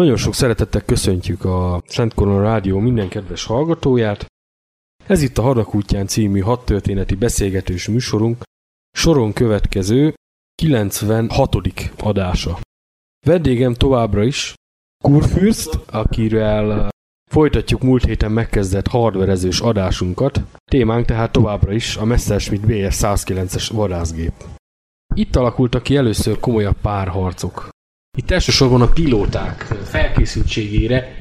Nagyon sok szeretettel köszöntjük a Szent Korona Rádió minden kedves hallgatóját. Ez itt a Hadak útján című hat beszélgetős műsorunk, soron következő 96. adása. Vendégem továbbra is Kurfürst, akiről folytatjuk múlt héten megkezdett hardverezős adásunkat. Témánk tehát továbbra is a Messerschmitt BS 109-es vadászgép. Itt alakultak ki először komolyabb párharcok. Itt elsősorban a pilóták felkészültségére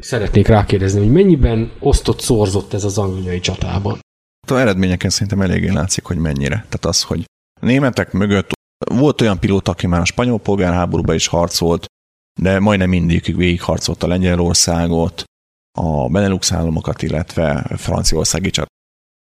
szeretnék rákérdezni, hogy mennyiben osztott, szorzott ez az angliai csatában? A eredményeken szerintem eléggé látszik, hogy mennyire. Tehát az, hogy a németek mögött volt olyan pilóta, aki már a spanyol polgárháborúban is harcolt, de majdnem mindig végigharcolt a Lengyelországot, a Benelux államokat, illetve Franciaországi csat.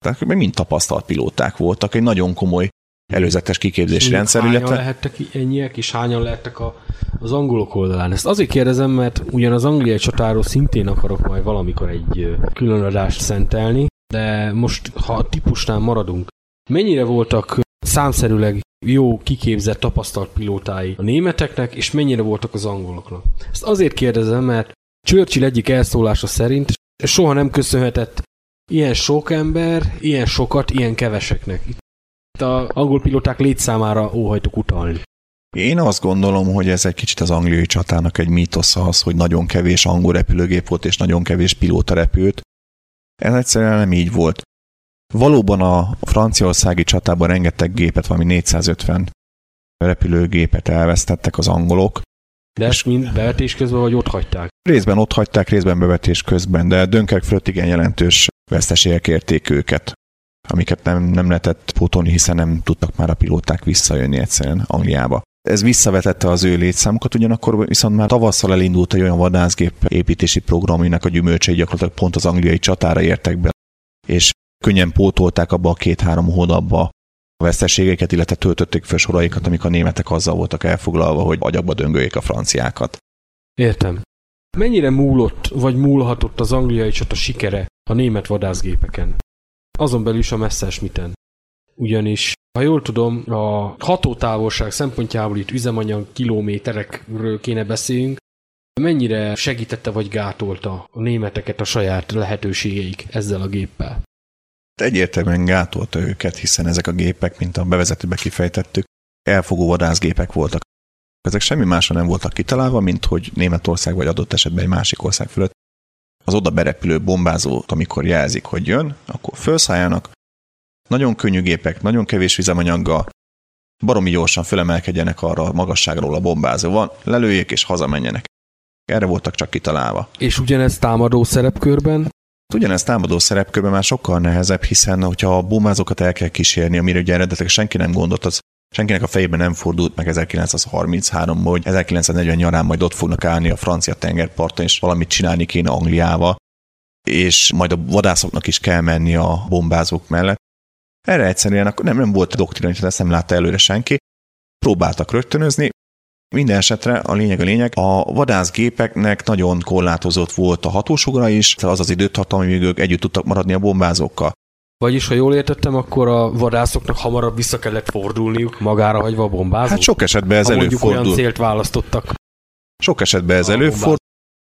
Tehát mind tapasztalt pilóták voltak, egy nagyon komoly előzetes kiképzési rendszer, hányan illetve... lehettek ennyiek, és hányan lehettek a, az angolok oldalán? Ezt azért kérdezem, mert ugyan az angliai csatáról szintén akarok majd valamikor egy különadást szentelni, de most, ha a típusnál maradunk, mennyire voltak számszerűleg jó, kiképzett, tapasztalt pilótái a németeknek, és mennyire voltak az angoloknak? Ezt azért kérdezem, mert Churchill egyik elszólása szerint soha nem köszönhetett ilyen sok ember, ilyen sokat, ilyen keveseknek a angol pilóták létszámára óhajtok utalni. Én azt gondolom, hogy ez egy kicsit az angliai csatának egy mítosza az, hogy nagyon kevés angol repülőgép volt, és nagyon kevés pilóta repült. Ez egyszerűen nem így volt. Valóban a franciaországi csatában rengeteg gépet, valami 450 repülőgépet elvesztettek az angolok. De ezt mind bevetés közben, vagy ott hagyták? Részben ott hagyták, részben bevetés közben, de Dönkerk fölött igen jelentős veszteségek érték őket, amiket nem, nem lehetett pótolni, hiszen nem tudtak már a pilóták visszajönni egyszerűen Angliába. Ez visszavetette az ő létszámukat, ugyanakkor viszont már tavasszal elindult egy olyan vadászgép építési program, aminek a gyümölcsei gyakorlatilag pont az angliai csatára értek be, és könnyen pótolták abba a két-három hónapba a veszteségeket, illetve töltötték fel soraikat, amik a németek azzal voltak elfoglalva, hogy agyagba döngöljék a franciákat. Értem. Mennyire múlott, vagy múlhatott az angliai csata sikere a német vadászgépeken? Azon belül is a Messerschmitten. Ugyanis, ha jól tudom, a hatótávolság szempontjából itt üzemanyag kilométerekről kéne beszéljünk, mennyire segítette vagy gátolta a németeket a saját lehetőségeik ezzel a géppel? Egyértelműen gátolta őket, hiszen ezek a gépek, mint a bevezetőbe kifejtettük, elfogó vadászgépek voltak. Ezek semmi másra nem voltak kitalálva, mint hogy Németország vagy adott esetben egy másik ország fölött az oda berepülő bombázót, amikor jelzik, hogy jön, akkor felszálljanak, nagyon könnyű gépek, nagyon kevés üzemanyaggal, baromi gyorsan fölemelkedjenek arra a magasságról a bombázó van, lelőjék és hazamenjenek. Erre voltak csak kitalálva. És ugyanez támadó szerepkörben? Ugyanez támadó szerepkörben már sokkal nehezebb, hiszen hogyha a bombázókat el kell kísérni, amire ugye eredetileg senki nem gondolt, az senkinek a fejében nem fordult meg 1933-ban, hogy 1940 nyarán majd ott fognak állni a francia tengerparton, és valamit csinálni kéne Angliával, és majd a vadászoknak is kell menni a bombázók mellett. Erre egyszerűen akkor nem, nem volt doktrina, ezt nem látta előre senki. Próbáltak rögtönözni, minden esetre a lényeg a lényeg, a vadászgépeknek nagyon korlátozott volt a hatósugra is, az az időtartam, amíg ők együtt tudtak maradni a bombázókkal. Vagyis, ha jól értettem, akkor a vadászoknak hamarabb vissza kellett fordulniuk, magára hagyva a bombázót? Hát sok esetben ez ha előfordul. olyan célt választottak. Sok esetben ez előfordul.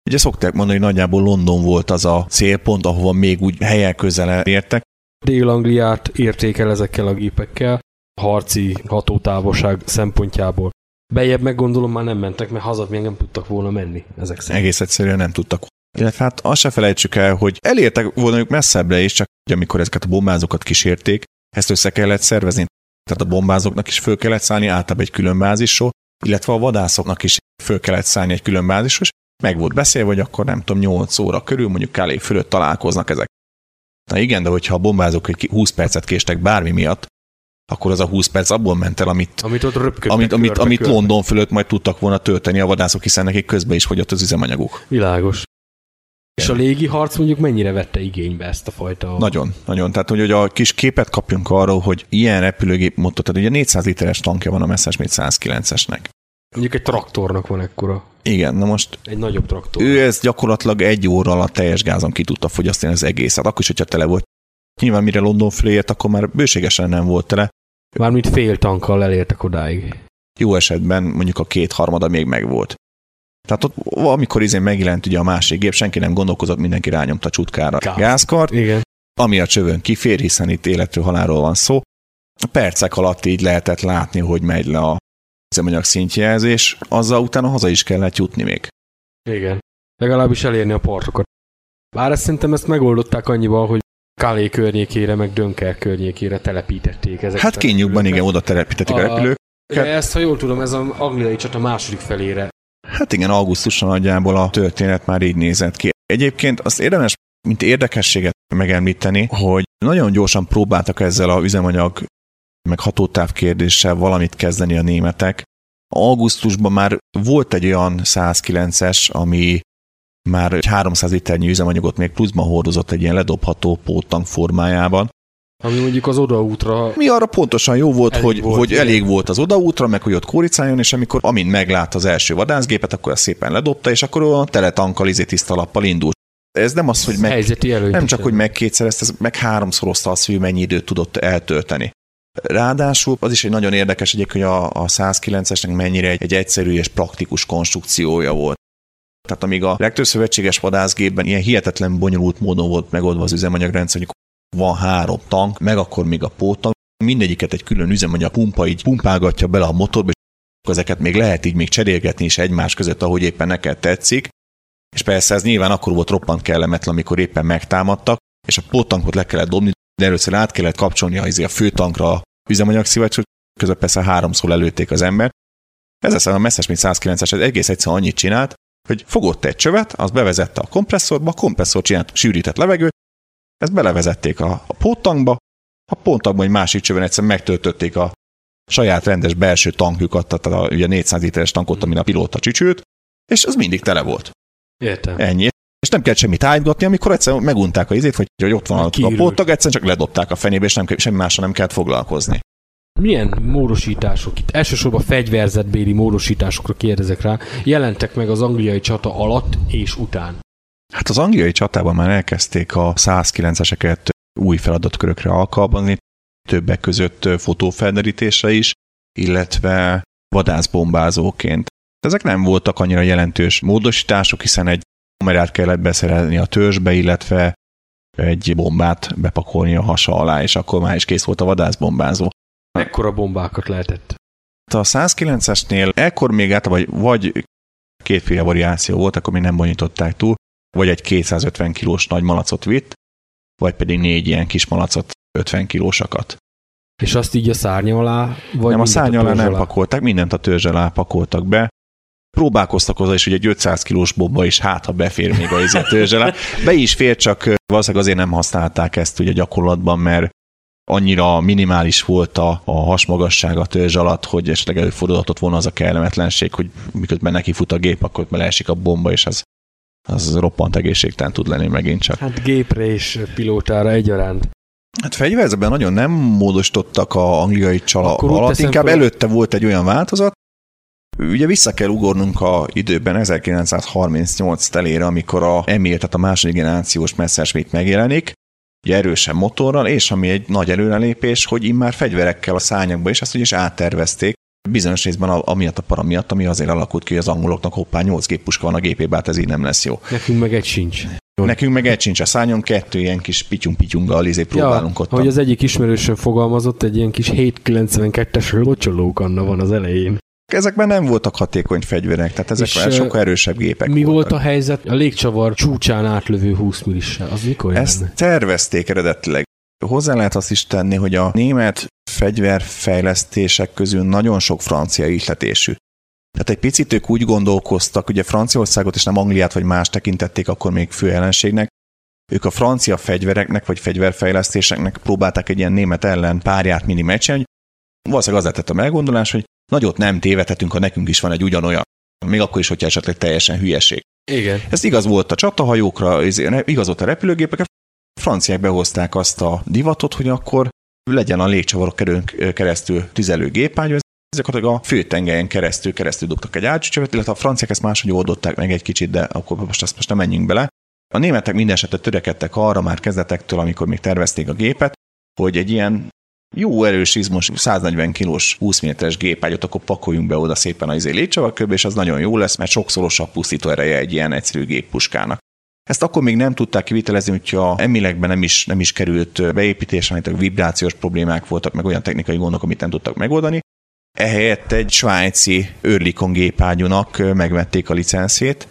Ugye szokták mondani, hogy nagyjából London volt az a célpont, ahova még úgy helyen közel értek. Dél-Angliát érték el ezekkel a gépekkel, harci hatótávolság szempontjából. Bejebb meg gondolom már nem mentek, mert haza még nem tudtak volna menni ezek szerint. Egész egyszerűen nem tudtak. Illetve hát azt se felejtsük el, hogy elértek volna ők messzebbre is, csak amikor ezeket a bombázókat kísérték, ezt össze kellett szervezni. Tehát a bombázóknak is föl kellett szállni általában egy külön bázisról, illetve a vadászoknak is föl kellett szállni egy külön bázisról, és meg volt beszélve, hogy akkor nem tudom, 8 óra körül, mondjuk Kálé fölött találkoznak ezek. Na igen, de hogyha a bombázók egy 20 percet késtek bármi miatt, akkor az a 20 perc abból ment el, amit, amit, ott amit, amit, körbe, amit körbe. London fölött majd tudtak volna tölteni a vadászok, hiszen nekik közben is fogyott az üzemanyaguk. Világos. És a légi harc mondjuk mennyire vette igénybe ezt a fajta... Nagyon, nagyon. Tehát, hogy, hogy a kis képet kapjunk arról, hogy ilyen repülőgép mondta, tehát ugye 400 literes tankja van a Messerschmitt 109-esnek. Mondjuk egy traktornak van ekkora. Igen, na most... Egy nagyobb traktor. Ő ez gyakorlatilag egy óra alatt teljes gázon ki tudta fogyasztani az egészet, akkor is, hogyha tele volt. Nyilván mire London fölé ért, akkor már bőségesen nem volt tele. Mármint fél tankkal elértek odáig. Jó esetben mondjuk a két harmada még megvolt. Tehát ott, amikor izén megjelent ugye a másik gép, senki nem gondolkozott, mindenki rányomta csutkára Gáz. gázkart, Igen. ami a csövön kifér, hiszen itt életről halálról van szó. A percek alatt így lehetett látni, hogy megy le a üzemanyag szintjelzés, azzal utána haza is kellett jutni még. Igen. Legalábbis elérni a partokat. Bár ezt szerintem ezt megoldották annyival, hogy Kálé környékére, meg Dönker környékére telepítették ezeket. Hát kényükben igen, oda telepítették a, a repülők. Ezt, ha jól tudom, ez az angliai csata második felére. Hát igen, augusztusban nagyjából a történet már így nézett ki. Egyébként azt érdemes, mint érdekességet megemlíteni, hogy nagyon gyorsan próbáltak ezzel a üzemanyag meg hatótáv kérdéssel valamit kezdeni a németek. Augusztusban már volt egy olyan 109-es, ami már egy 300 liternyi üzemanyagot még pluszban hordozott egy ilyen ledobható póttank formájában. Ami mondjuk az odaútra... Mi arra pontosan jó volt, elég hogy, volt, hogy elég volt az odaútra, meg hogy ott kóricáljon, és amikor amint meglát az első vadászgépet, akkor ezt szépen ledobta, és akkor olyan tele tankkal, izé tiszta lappal indult. Ez nem az, hogy meg, nem csak, hogy meg kétszer, ez meg háromszorozta azt, hogy mennyi időt tudott eltölteni. Ráadásul az is egy nagyon érdekes egyébként, hogy a, a 109-esnek mennyire egy, egy egyszerű és praktikus konstrukciója volt. Tehát amíg a legtöbb szövetséges vadászgépben ilyen hihetetlen bonyolult módon volt megoldva az üzemanyagrendszer, hogy van három tank, meg akkor még a pótank, mindegyiket egy külön üzemanyag pumpa így pumpálgatja bele a motorba, és ezeket még lehet így még cserélgetni is egymás között, ahogy éppen neked tetszik. És persze ez nyilván akkor volt roppant kellemetlen, amikor éppen megtámadtak, és a póttankot le kellett dobni, de először át kellett kapcsolni a, izé a főtankra a üzemanyagszivacskot, közben persze háromszor lelőtték az ember. Ez az a Messerschmitt 109-es, ez egész egyszerűen annyit csinált, hogy fogott egy csövet, az bevezette a kompresszorba, a kompresszor csinált sűrített levegőt, ezt belevezették a, a póttankba, a póttankban egy másik csövön egyszerűen megtöltötték a saját rendes belső tankjukat, tehát a ugye 400 literes tankot, amin a pilóta csücsült, és az mindig tele volt. Értem. Ennyi. És nem kellett semmit állítgatni, amikor egyszer megunták a izét, hogy, hogy ott van a, a póttag, egyszerűen csak ledobták a fenébe, és nem, semmi mással nem kellett foglalkozni. Milyen módosítások, itt elsősorban fegyverzetbéli módosításokra kérdezek rá, jelentek meg az angliai csata alatt és után? Hát az angliai csatában már elkezdték a 109-eseket új feladatkörökre alkalmazni, többek között fotófelderítésre is, illetve vadászbombázóként. Ezek nem voltak annyira jelentős módosítások, hiszen egy kamerát kellett beszerelni a törzsbe, illetve egy bombát bepakolni a hasa alá, és akkor már is kész volt a vadászbombázó. Mekkora bombákat lehetett? A 109-esnél ekkor még át, vagy, vagy kétféle variáció volt, akkor még nem bonyították túl, vagy egy 250 kilós nagy malacot vitt, vagy pedig négy ilyen kis malacot 50 kilósakat. És azt így a szárnya alá? Vagy nem, a szárnya alá nem alá? pakolták, mindent a törzs alá pakoltak be. Próbálkoztak hozzá is, hogy egy 500 kilós bomba is hát, ha befér még a törzs alá. Be is fér, csak valószínűleg azért nem használták ezt ugye gyakorlatban, mert annyira minimális volt a, a hasmagasság a törzs alatt, hogy esetleg előfordulhatott volna az a kellemetlenség, hogy miközben neki fut a gép, akkor beleesik a bomba, és az, az roppant egészségtelen tud lenni megint csak. Hát gépre és pilótára egyaránt. Hát fegyverzetben nagyon nem módosítottak a angliai csala Akkor alatt, inkább föl- előtte volt egy olyan változat, Ugye vissza kell ugornunk a időben 1938 telére, amikor a Emil, tehát a második generációs Messerschmitt megjelenik, ugye erősen motorral, és ami egy nagy előrelépés, hogy immár fegyverekkel a szányakba is, ezt ugye is áttervezték, bizonyos részben a- amiatt a para miatt, ami azért alakult ki, hogy az angoloknak hoppá 8 géppuska van a gépébe, hát ez így nem lesz jó. Nekünk meg egy sincs. Nekünk meg egy sincs a szányon, kettő ilyen kis pityung-pityunggal izé próbálunk ott. Ahogy az egyik ismerősöm fogalmazott, egy ilyen kis 792-es locsolókanna van az elején. Ezekben nem voltak hatékony fegyverek, tehát ezek És, sokkal erősebb gépek Mi voltak. volt a helyzet a légcsavar csúcsán átlövő 20 millissel? Az mikor Ezt jelenne? tervezték eredetileg. Hozzá lehet azt is tenni, hogy a német fegyverfejlesztések közül nagyon sok francia ihletésű. Tehát egy picit ők úgy gondolkoztak, ugye Franciaországot és nem Angliát vagy más tekintették akkor még fő ellenségnek, ők a francia fegyvereknek vagy fegyverfejlesztéseknek próbálták egy ilyen német ellen párját mini meccsen, hogy valószínűleg az lett a meggondolás, hogy nagyot nem tévedhetünk, ha nekünk is van egy ugyanolyan. Még akkor is, hogyha esetleg teljesen hülyeség. Igen. Ez igaz volt a csatahajókra, igaz volt a repülőgépekre. Franciák behozták azt a divatot, hogy akkor legyen a légcsavarok keresztül tüzelő gépágy, ezeket a főtengelyen keresztül keresztül dugtak egy ágycsövet, illetve a franciák ezt máshogy oldották meg egy kicsit, de akkor most azt most nem menjünk bele. A németek minden esetre törekedtek arra már kezdetektől, amikor még tervezték a gépet, hogy egy ilyen jó erős izmos 140 kilós 20 méteres gépágyat, akkor pakoljunk be oda szépen az izé légcsavarkörbe, és az nagyon jó lesz, mert sokszorosabb pusztító ereje egy ilyen egyszerű géppuskának. Ezt akkor még nem tudták kivitelezni, hogyha emilekben nem is, nem is került beépítés, hanem vibrációs problémák voltak, meg olyan technikai gondok, amit nem tudtak megoldani. Ehelyett egy svájci Örlikon gépágyúnak megvették a licenszét,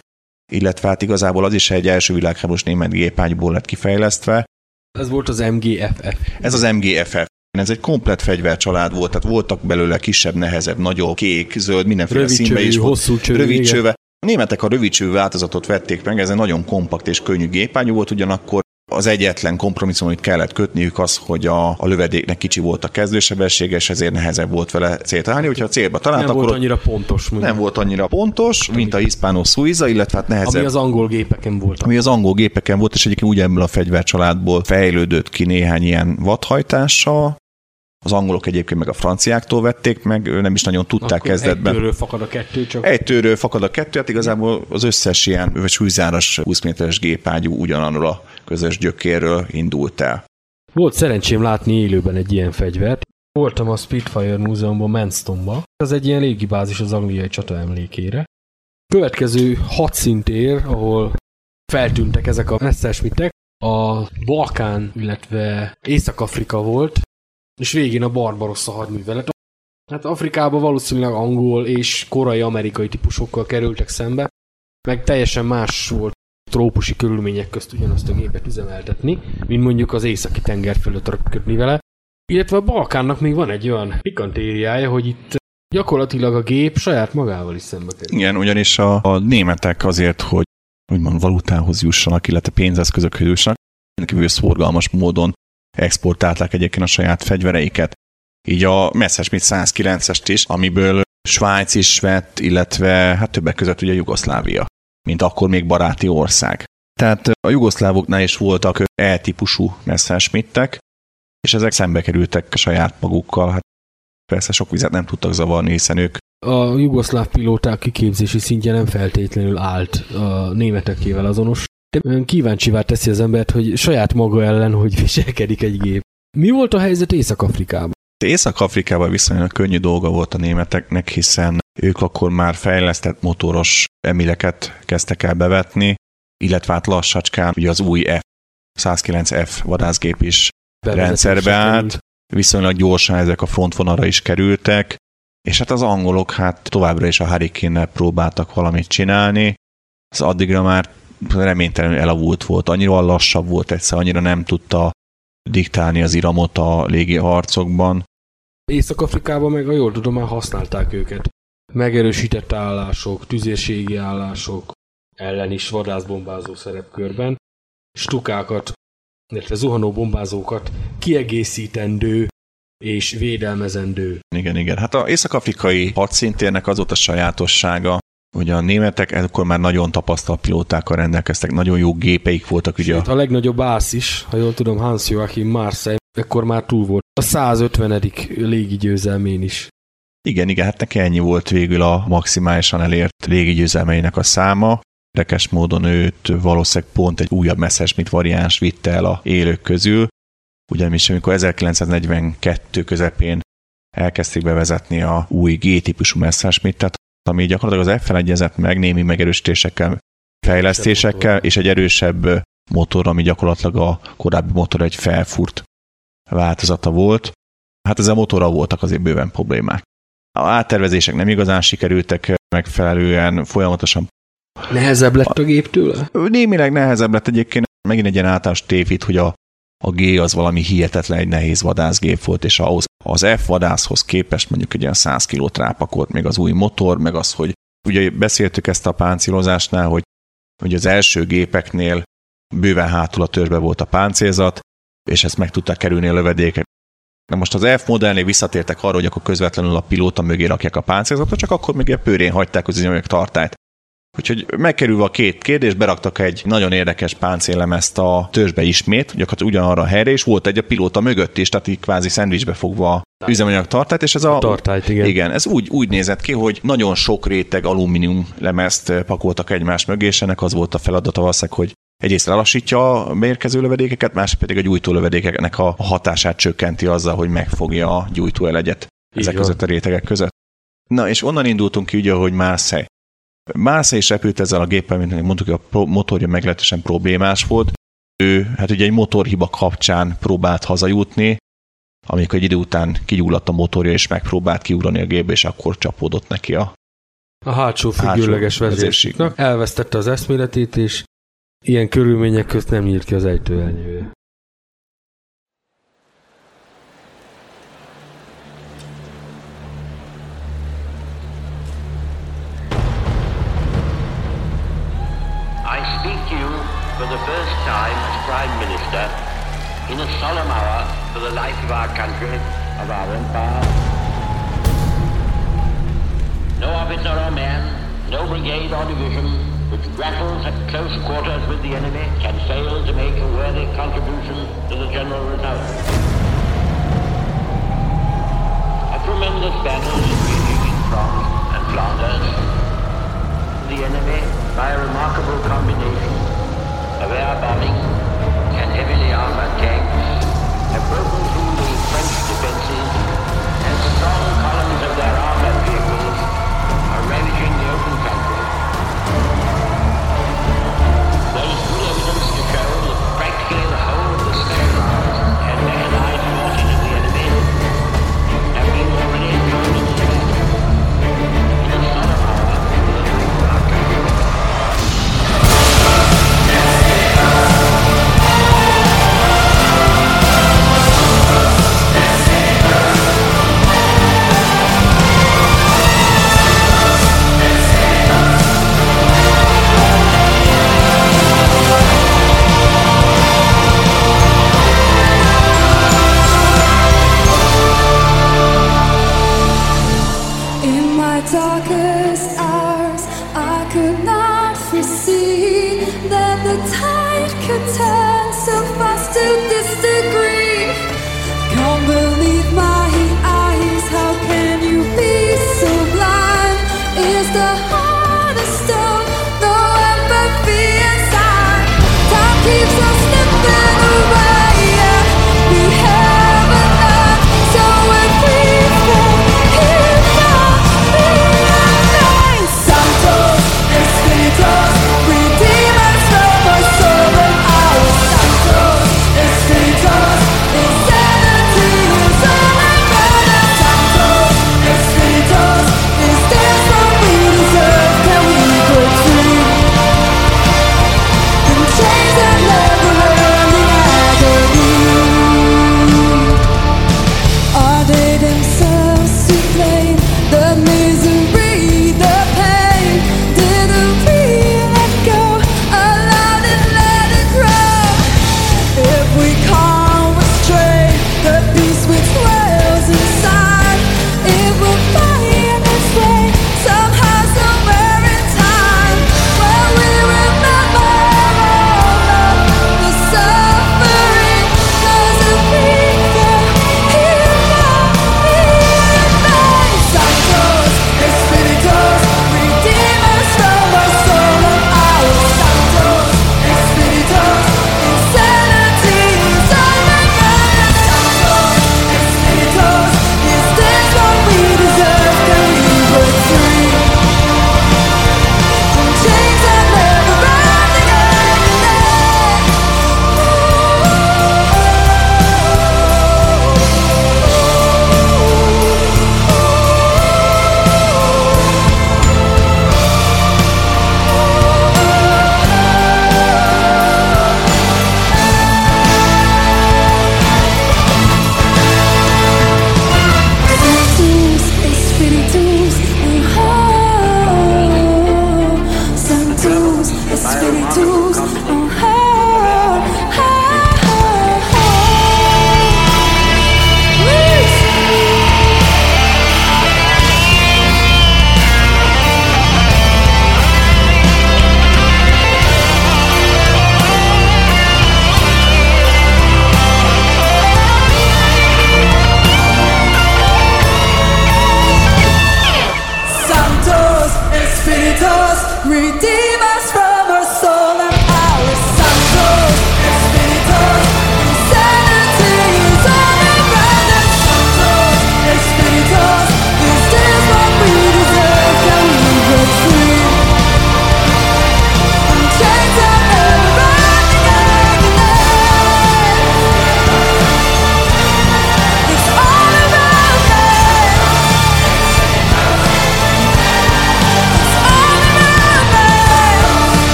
illetve hát igazából az is egy első világháborús német gépágyból lett kifejlesztve. Ez volt az MGFF. Ez az MGFF. Ez egy komplet fegyvercsalád volt, tehát voltak belőle kisebb, nehezebb, nagyobb, kék, zöld, mindenféle Rövid színbe csövű, is volt. hosszú csövű, rövid igen. csöve. A németek a rövid csövű változatot vették meg, ez egy nagyon kompakt és könnyű gépágyú volt, ugyanakkor az egyetlen kompromisszum, amit kellett kötniük az, hogy a, a lövedéknek kicsi volt a kezdősebessége, és ezért nehezebb volt vele célt állni. Hogyha a célba talált, Nem akkor volt annyira pontos. mondjuk. nem volt annyira pontos, mint a Hispano Suiza, illetve hát nehezebb. Ami az angol gépeken volt. ami az angol gépeken volt, és egyébként úgy ebből a fegyvercsaládból fejlődött ki néhány ilyen vadhajtással. Az angolok egyébként meg a franciáktól vették meg, ő nem is nagyon tudták Akkor kezdetben. Egy fakad a kettő, csak Egy tőről fakad a kettő, hát igazából az összes ilyen vagy súlyzáras 20 méteres gépágyú ugyanarról a közös gyökérről indult el. Volt szerencsém látni élőben egy ilyen fegyvert. Voltam a Spitfire Múzeumban, Manstonba. Ez egy ilyen légibázis az angliai csata emlékére. Következő hadszintér, ahol feltűntek ezek a Messerschmittek, a Balkán, illetve Észak-Afrika volt, és végén a Barbarossa hadművelet. Hát Afrikában valószínűleg angol és korai amerikai típusokkal kerültek szembe, meg teljesen más volt trópusi körülmények közt ugyanazt a gépet üzemeltetni, mint mondjuk az északi tenger fölött kötni vele. Illetve a Balkánnak még van egy olyan pikantériája, hogy itt gyakorlatilag a gép saját magával is szembe kerül. Igen, ugyanis a, a németek azért, hogy úgymond valutához jussanak, illetve pénzeszközökhöz jussanak, kívül szorgalmas módon exportálták egyébként a saját fegyvereiket. Így a Messerschmitt 109-est is, amiből Svájc is vett, illetve hát többek között ugye Jugoszlávia, mint akkor még baráti ország. Tehát a jugoszlávoknál is voltak E-típusú Messerschmittek, és ezek szembe kerültek a saját magukkal. Hát persze sok vizet nem tudtak zavarni, hiszen ők a jugoszláv pilóták kiképzési szintje nem feltétlenül állt a németekével azonos. De kíváncsivá teszi az embert, hogy saját maga ellen, hogy viselkedik egy gép. Mi volt a helyzet Észak-Afrikában? Észak-Afrikában viszonylag könnyű dolga volt a németeknek, hiszen ők akkor már fejlesztett motoros emileket kezdtek el bevetni, illetve hát lassacskán ugye az új F-109F vadászgép is rendszerbe állt, viszonylag gyorsan ezek a frontvonalra is kerültek, és hát az angolok hát továbbra is a hurricane próbáltak valamit csinálni, az addigra már reménytelenül elavult volt, annyira lassabb volt egyszer, annyira nem tudta diktálni az iramot a légi harcokban. Észak-Afrikában meg, a jól tudom, már használták őket. Megerősített állások, tüzérségi állások ellen is vadászbombázó szerepkörben, stukákat, illetve zuhanó bombázókat kiegészítendő és védelmezendő. Igen, igen. Hát a észak-afrikai hadszintérnek az volt a sajátossága, hogy a németek akkor már nagyon tapasztalt pilótákkal rendelkeztek, nagyon jó gépeik voltak. Ugye Sőt, a... a legnagyobb ász is, ha jól tudom, Hans Joachim Marseille, ekkor már túl volt. A 150. légi győzelmén is. Igen, igen, hát neki ennyi volt végül a maximálisan elért légi győzelmeinek a száma. Érdekes módon őt valószínűleg pont egy újabb Messerschmitt variáns vitte el a élők közül, ugyanis amikor 1942 közepén elkezdték bevezetni a új G-típusú Messerschmittet, ami gyakorlatilag az F-fel egyezett meg némi megerősítésekkel, fejlesztésekkel, és egy erősebb motor, ami gyakorlatilag a korábbi motor egy felfurt változata volt. Hát ezzel a motorral voltak azért bőven problémák. A áttervezések nem igazán sikerültek megfelelően, folyamatosan Nehezebb lett a gép tőle? Némileg nehezebb lett egyébként. Megint egy ilyen általános tévhit, hogy a, a G az valami hihetetlen egy nehéz vadászgép volt, és ahhoz az F vadászhoz képest mondjuk egy ilyen 100 kilót rápakolt még az új motor, meg az, hogy ugye beszéltük ezt a páncélozásnál, hogy, hogy az első gépeknél bőven hátul a törzsbe volt a páncélzat, és ezt meg tudták kerülni a lövedékek. Na most az F modellnél visszatértek arra, hogy akkor közvetlenül a pilóta mögé rakják a páncélzatot, csak akkor még pőrén hagyták az üzemanyag tartályt. Úgyhogy megkerülve a két kérdés, beraktak egy nagyon érdekes páncélemezt a törzsbe ismét, gyakorlatilag ugyanarra a helyre, és volt egy a pilóta mögött is, tehát így kvázi szendvicsbe fogva üzemanyag tartályt, és ez a, a tartályt, igen. igen. ez úgy, úgy nézett ki, hogy nagyon sok réteg alumínium lemezt pakoltak egymás mögé, és ennek az volt a feladata valószínűleg, hogy egyrészt lelassítja a mérkező lövedékeket, másrészt pedig a gyújtó lövedékeknek a hatását csökkenti azzal, hogy megfogja a gyújtó elegyet ezek között a rétegek között. Na, és onnan indultunk ki ugye, hogy Marseille Másza is repült ezzel a géppel, mint mondtuk, a motorja meglehetősen problémás volt. Ő hát ugye egy motorhiba kapcsán próbált hazajutni, amikor egy idő után kigyulladt a motorja, és megpróbált kiugrani a gépbe, és akkor csapódott neki a a hátsó függőleges vezérségnek. Elvesztette az eszméletét, és ilyen körülmények közt nem nyílt ki az ejtőernyője. In a solemn hour for the life of our country, of our empire. No officer or man, no brigade or division which grapples at close quarters with the enemy can fail to make a worthy contribution to the general result. A tremendous battle is raging in France and Flanders. The enemy, by a remarkable combination of air bombing heavily armored tanks have broken through the French defenses and strong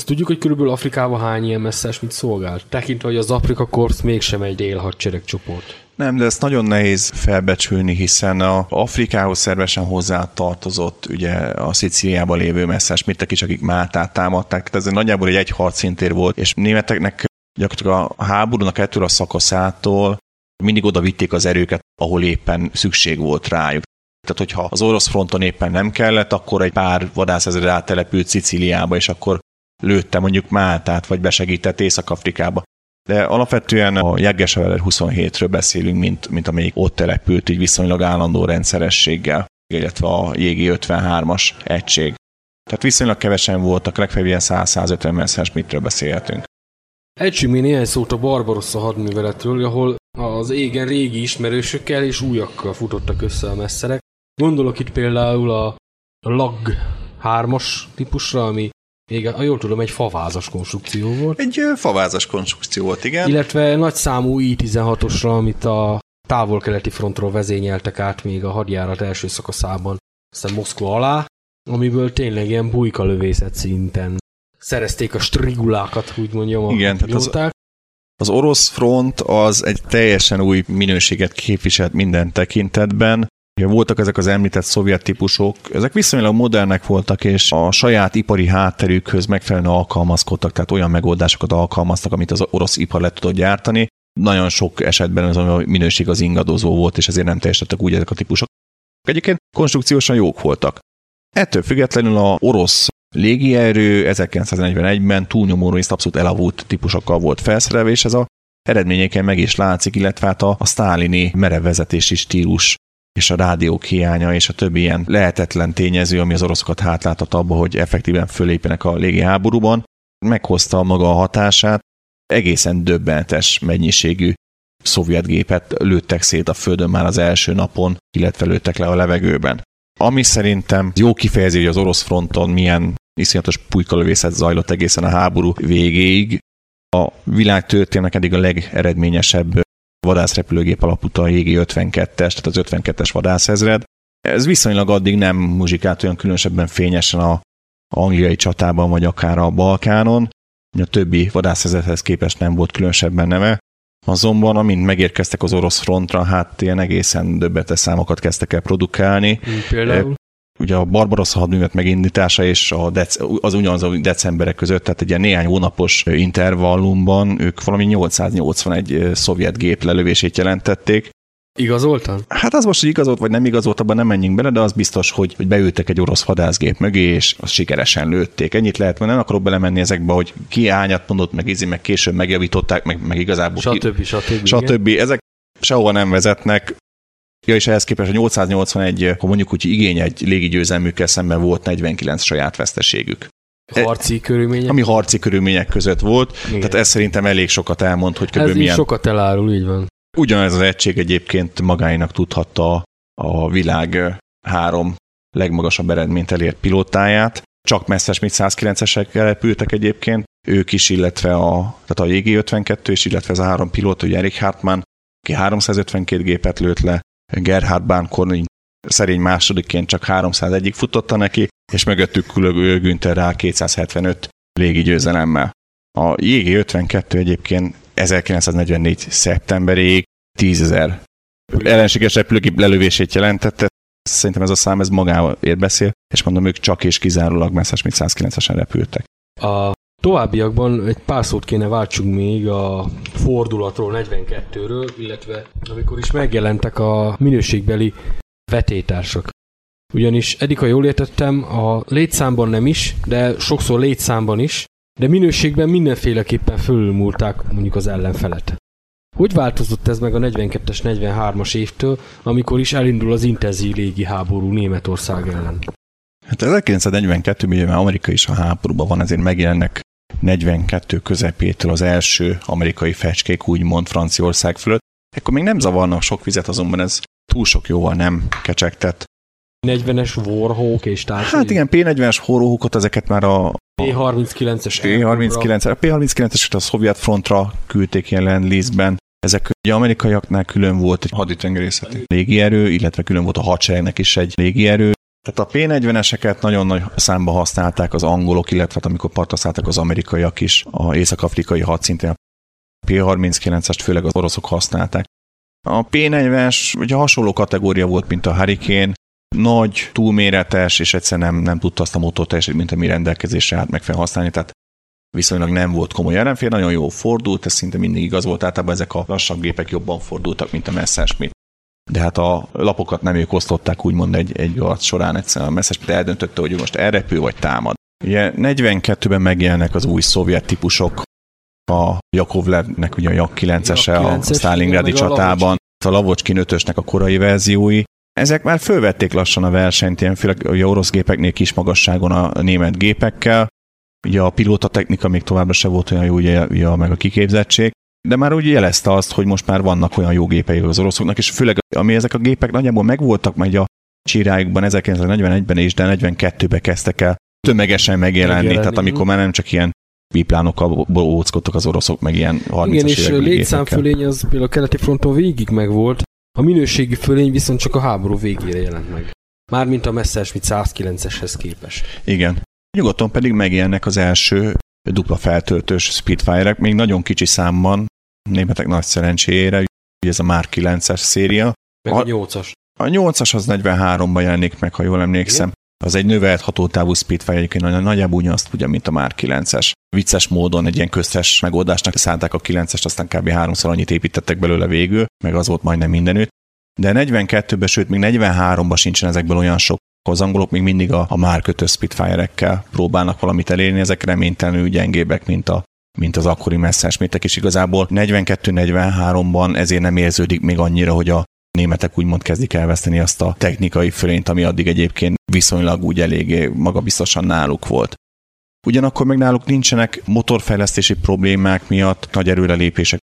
Azt tudjuk, hogy körülbelül Afrikában hány ilyen messzes mit szolgált, tekintve, hogy az Afrika Korps mégsem egy élhadseregcsoport. Nem, de ezt nagyon nehéz felbecsülni, hiszen a Afrikához szervesen hozzá tartozott ugye a Szicíliában lévő messzes mittek is, akik Máltát támadták, tehát ez nagyjából egy egy harcintér volt, és németeknek gyakorlatilag a háborúnak ettől a szakaszától mindig oda vitték az erőket, ahol éppen szükség volt rájuk. Tehát, hogyha az orosz fronton éppen nem kellett, akkor egy pár vadászezred áttelepült Szicíliába, és akkor lőtte mondjuk Máltát, vagy besegített Észak-Afrikába. De alapvetően a Jaggesavaler 27-ről beszélünk, mint, mint amelyik ott települt így viszonylag állandó rendszerességgel, illetve a Jégi 53-as egység. Tehát viszonylag kevesen voltak, legfeljebb ilyen 100-150 messzes mitről beszélhetünk. Ejtsünk még néhány szót a Barbarossa hadműveletről, ahol az égen régi ismerősökkel és újakkal futottak össze a messzerek. Gondolok itt például a LAG 3-as típusra, ami még, ha jól tudom, egy favázas konstrukció volt. Egy favázas konstrukció volt, igen. Illetve nagy számú I-16-osra, amit a távol-keleti frontról vezényeltek át még a hadjárat első szakaszában, aztán Moszkva alá, amiből tényleg ilyen bujka lövészet szinten szerezték a strigulákat, úgy mondjam, a Igen, tehát az, az orosz front az egy teljesen új minőséget képviselt minden tekintetben. Voltak ezek az említett szovjet típusok, ezek viszonylag modernek voltak, és a saját ipari hátterükhöz megfelelően alkalmazkodtak, tehát olyan megoldásokat alkalmaztak, amit az orosz ipar le tudott gyártani. Nagyon sok esetben az a minőség az ingadozó volt, és ezért nem teljesítettek úgy ezek a típusok. Egyébként konstrukciósan jók voltak. Ettől függetlenül a orosz légierő 1941-ben túlnyomó részt abszolút elavult típusokkal volt felszerelve, és ez a eredményeken meg is látszik, illetve hát a, a sztálini merevvezetési stílus és a rádiók hiánya és a többi ilyen lehetetlen tényező, ami az oroszokat hátlátott abba, hogy effektíven fölépjenek a légiháborúban, meghozta maga a hatását, egészen döbbenetes mennyiségű szovjet gépet lőttek szét a földön már az első napon, illetve lőttek le a levegőben. Ami szerintem jó kifejezi, hogy az orosz fronton milyen iszonyatos pulykalövészet zajlott egészen a háború végéig. A világ történelmek eddig a legeredményesebb vadászrepülőgép alapúta a jégi 52-es, tehát az 52-es vadászezred. Ez viszonylag addig nem muzsikált olyan különösebben fényesen a angliai csatában, vagy akár a Balkánon. A többi vadászezredhez képest nem volt különösebben neve. Azonban, amint megérkeztek az orosz frontra, hát ilyen egészen döbbetes számokat kezdtek el produkálni. Például? Ugye a Barbarossa hadművet megindítása és a dec- az ugyanaz a decemberek között, tehát egy ilyen néhány hónapos intervallumban ők valami 881 szovjet gép lelövését jelentették. Igazoltan? Hát az most, hogy igazolt vagy nem igazolt, abban nem menjünk bele, de az biztos, hogy, hogy beültek egy orosz vadászgép mögé, és azt sikeresen lőtték. Ennyit lehet, mert nem akarok belemenni ezekbe, hogy ki ányat mondott, meg ízi, meg később megjavították, meg, meg igazából. Stb. Ki, stb. stb. Ezek sehova nem vezetnek. Ja, és ehhez képest a 881, ha mondjuk úgy igény egy légigyőzelmükkel szemben volt 49 saját veszteségük. Harci körülmények? Ami harci körülmények között volt, Igen. tehát ez szerintem elég sokat elmond, hogy kb. milyen... sokat elárul, így van. Ugyanez az egység egyébként magáinak tudhatta a világ három legmagasabb eredményt elért pilótáját. Csak Messerschmitt 109-esek repültek egyébként, ők is, illetve a, tehát a JG52 is, illetve ez a három pilóta, ugye Erik Hartmann, aki 352 gépet lőtt le, Gerhard Bánkorni szerény másodikként csak 301-ig futotta neki, és mögöttük különböző Günther rá 275 légi győzelemmel. A JG52 egyébként 1944. szeptemberig 10 ezer ellenséges repülőgép lelövését jelentette. Szerintem ez a szám ez magáért beszél, és mondom, ők csak és kizárólag Messerschmitt 109-esen repültek. A továbbiakban egy pár szót kéne váltsunk még a fordulatról, 42-ről, illetve amikor is megjelentek a minőségbeli vetétársak. Ugyanis eddig, ha jól értettem, a létszámban nem is, de sokszor létszámban is, de minőségben mindenféleképpen fölülmúlták mondjuk az ellenfelet. Hogy változott ez meg a 42-es, 43-as évtől, amikor is elindul az intenzív légi háború Németország ellen? Hát 1942-ben már Amerika is a háborúban van, ezért megjelennek 42 közepétől az első amerikai fecskék, úgymond Franciaország fölött. Ekkor még nem zavarnak sok vizet, azonban ez túl sok jóval nem kecsegtet. 40-es Warhawk és társai? Hát igen, P40-es Warhawkot, ezeket már a P-39-es P-39, a P-39-eset a szovjet frontra küldték ilyen Lend-Lease-ben. Ezek ugye amerikaiaknál külön volt egy haditengerészeti légierő, illetve külön volt a hadseregnek is egy légierő. Tehát a P-40-eseket nagyon nagy számba használták az angolok, illetve hát amikor partra az amerikaiak is, a észak-afrikai hadszintén a P-39-est főleg az oroszok használták. A P-40-es ugye hasonló kategória volt, mint a Hurricane, nagy, túlméretes, és egyszerűen nem, nem tudta azt a motor mint ami rendelkezésre állt meg felhasználni, tehát viszonylag nem volt komoly ellenfél, nagyon jó fordult, ez szinte mindig igaz volt, általában ezek a lassabb gépek jobban fordultak, mint a Messerschmitt. De hát a lapokat nem ők osztották úgymond egy, egy alatt során, egyszerűen a Messerschmitt eldöntötte, hogy most elrepül vagy támad. Ugye 42-ben megjelennek az új szovjet típusok, a Jakovlevnek ugye a Jak 9-ese a Stalingradi csatában, a Lavocskin 5 a korai verziói, ezek már fölvették lassan a versenyt, ilyen főleg a orosz gépeknél kis magasságon a német gépekkel. Ugye a pilóta technika még továbbra se volt olyan jó, ugye, ugye meg a kiképzettség, de már úgy jelezte azt, hogy most már vannak olyan jó gépei az oroszoknak, és főleg ami ezek a gépek nagyjából megvoltak majd a csirájukban 1941-ben és de 42-ben kezdtek el tömegesen megjelenni, megjelenni. tehát amikor már nem csak ilyen biplánokkal óckodtak az oroszok, meg ilyen 30 Igen, és létszámfölény az például a keleti fronton végig megvolt, a minőségi fölény viszont csak a háború végére jelent meg. Mármint a Messerschmitt 109-eshez képest. Igen. Nyugaton pedig megjelennek az első dupla feltöltős Spitfire-ek, még nagyon kicsi számban, németek nagy szerencsére, ugye ez a Mark 9-es széria. Meg a, a 8-as. A 8-as az 43-ban jelenik meg, ha jól emlékszem. Igen? Az egy növelt hatótávú Spitfire, egyébként nagyjából ugyanazt tudja, mint a Mark 9-es. Vicces módon egy ilyen köztes megoldásnak szánták a 9-est, aztán kb. háromszor annyit építettek belőle végül, meg az volt majdnem mindenütt. De 42-ben, sőt még 43-ban sincsen ezekből olyan sok az angolok még mindig a, a Mark 5 Spitfire-ekkel próbálnak valamit elérni, ezek reménytelenül gyengébbek, mint, a, mint az akkori Messerschmittek, és igazából 42-43-ban ezért nem érződik még annyira, hogy a németek úgymond kezdik elveszteni azt a technikai fölényt, ami addig egyébként viszonylag úgy eléggé magabiztosan náluk volt. Ugyanakkor meg náluk nincsenek motorfejlesztési problémák miatt nagy erőrelépések.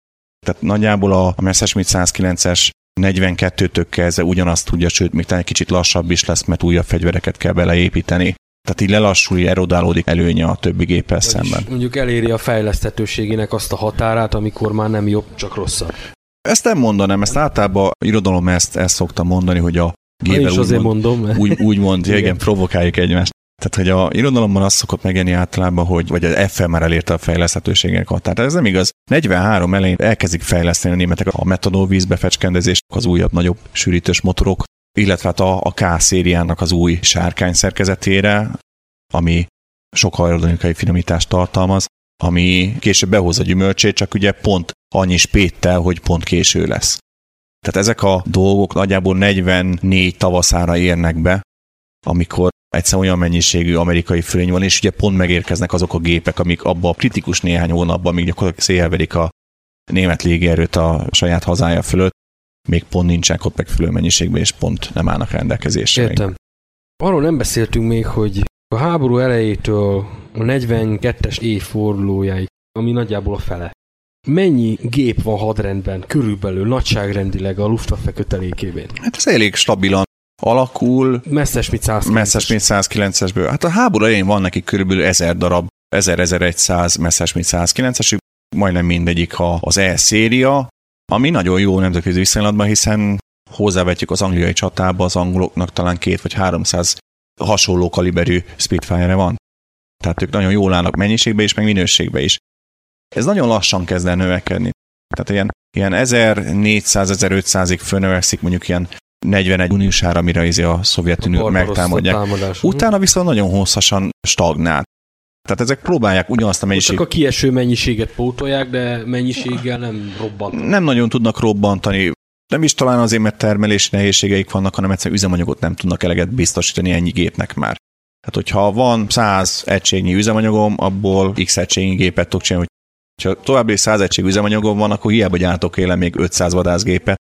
Tehát nagyjából a Messerschmitt 109-es 42-től kezdve ugyanazt tudja, sőt, még talán egy kicsit lassabb is lesz, mert újabb fegyvereket kell beleépíteni. Tehát így lelassul, erodálódik előnye a többi géppel szemben. Mondjuk eléri a fejlesztetőségének azt a határát, amikor már nem jobb, csak rosszabb. Ezt nem mondanám, ezt általában irodalom ezt, ezt szokta mondani, hogy a gével úgy, azért mond, mondom. Úgy, úgy mond, igen. igen, provokáljuk egymást. Tehát, hogy a irodalomban az szokott megjelenni általában, hogy vagy az FL már elérte a fejleszthetőségek határt. Ez nem igaz. 43 elején elkezdik fejleszteni a németek a metanol vízbefecskendezést, az újabb, nagyobb sűrítős motorok, illetve hát a, a K szériának az új sárkány szerkezetére, ami sok aerodinamikai finomítást tartalmaz, ami később behozza gyümölcsét, csak ugye pont annyi spéttel, hogy pont késő lesz. Tehát ezek a dolgok nagyjából 44 tavaszára érnek be, amikor egyszer olyan mennyiségű amerikai fölény van, és ugye pont megérkeznek azok a gépek, amik abban a kritikus néhány hónapban még gyakorlatilag szélverik a német légierőt a saját hazája fölött, még pont nincsenek ott megfelelő mennyiségben, és pont nem állnak rendelkezésre. Értem. Arról nem beszéltünk még, hogy a háború elejétől a 42-es évfordulójáig, ami nagyjából a fele. Mennyi gép van hadrendben körülbelül nagyságrendileg a Luftwaffe kötelékében? Hát ez elég stabilan alakul. Messerschmitt 109-es. Messerschmitt 109-esből. Hát a háború elején van neki körülbelül 1000 darab, 1000-1100 Messerschmitt 109-esük, majdnem mindegyik az E-széria, ami nagyon jó nemzetközi viszonylatban, hiszen hozzávetjük az angliai csatába, az angoloknak talán két vagy 300 hasonló kaliberű Spitfire-e van. Tehát ők nagyon jól állnak mennyiségbe is, meg minőségbe is. Ez nagyon lassan kezd el növekedni. Tehát ilyen, ilyen 1400-1500-ig fölnövekszik mondjuk ilyen 41 júniusára, mire izé a Szovjetuniót megtámadják. Utána viszont nagyon hosszasan stagnál. Tehát ezek próbálják ugyanazt a mennyiséget. Csak a kieső mennyiséget pótolják, de mennyiséggel nem robbantanak. Nem nagyon tudnak robbantani. Nem is talán azért, mert termelési nehézségeik vannak, hanem egyszerűen üzemanyagot nem tudnak eleget biztosítani ennyi gépnek már. Tehát, hogyha van 100 egységnyi üzemanyagom, abból x egységnyi gépet tudok csinálni, ha további 100 egység üzemanyagom van, akkor hiába gyártok éle még 500 vadászgépet,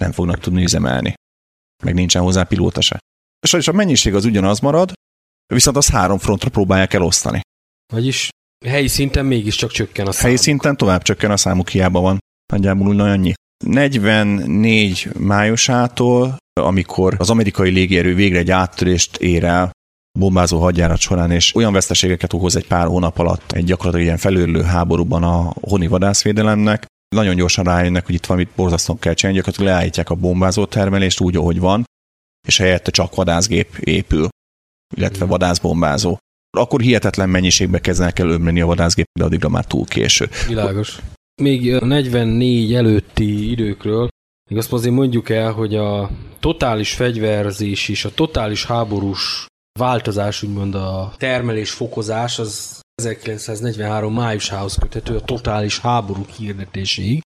nem fognak tudni üzemelni. Meg nincsen hozzá pilóta se. És a mennyiség az ugyanaz marad, viszont az három frontra próbálják elosztani. Vagyis helyi szinten mégiscsak csökken a szám. Helyi szinten tovább csökken a számuk, hiába van. Nagyjából úgy annyi. 44 májusától, amikor az amerikai légierő végre egy áttörést ér el bombázó hadjárat során, és olyan veszteségeket okoz egy pár hónap alatt egy gyakorlatilag ilyen felőrlő háborúban a honi vadászvédelemnek, nagyon gyorsan rájönnek, hogy itt valamit borzasztóan kell csinálni, gyakorlatilag leállítják a bombázó termelést úgy, ahogy van, és helyette csak vadászgép épül, illetve vadászbombázó. Akkor hihetetlen mennyiségbe kezdenek el ömleni a vadászgép, de addigra már túl késő. Világos. Még a 44 előtti időkről, még azt azért mondjuk el, hogy a totális fegyverzés és a totális háborús változás, úgymond a termelés fokozás, az 1943 májusához köthető a totális háború hirdetéséig.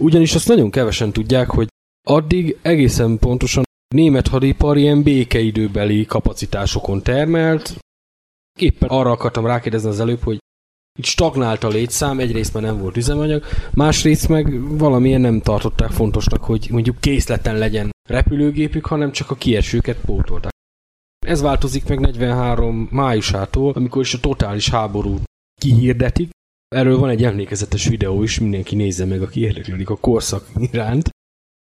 Ugyanis azt nagyon kevesen tudják, hogy addig egészen pontosan német hadipar ilyen békeidőbeli kapacitásokon termelt. Éppen arra akartam rákérdezni az előbb, hogy itt stagnált a létszám, egyrészt már nem volt üzemanyag, másrészt meg valamilyen nem tartották fontosnak, hogy mondjuk készleten legyen repülőgépük, hanem csak a kiesőket pótolták. Ez változik meg 43 májusától, amikor is a totális háború kihirdetik. Erről van egy emlékezetes videó is, mindenki nézze meg, aki érdeklődik a korszak iránt.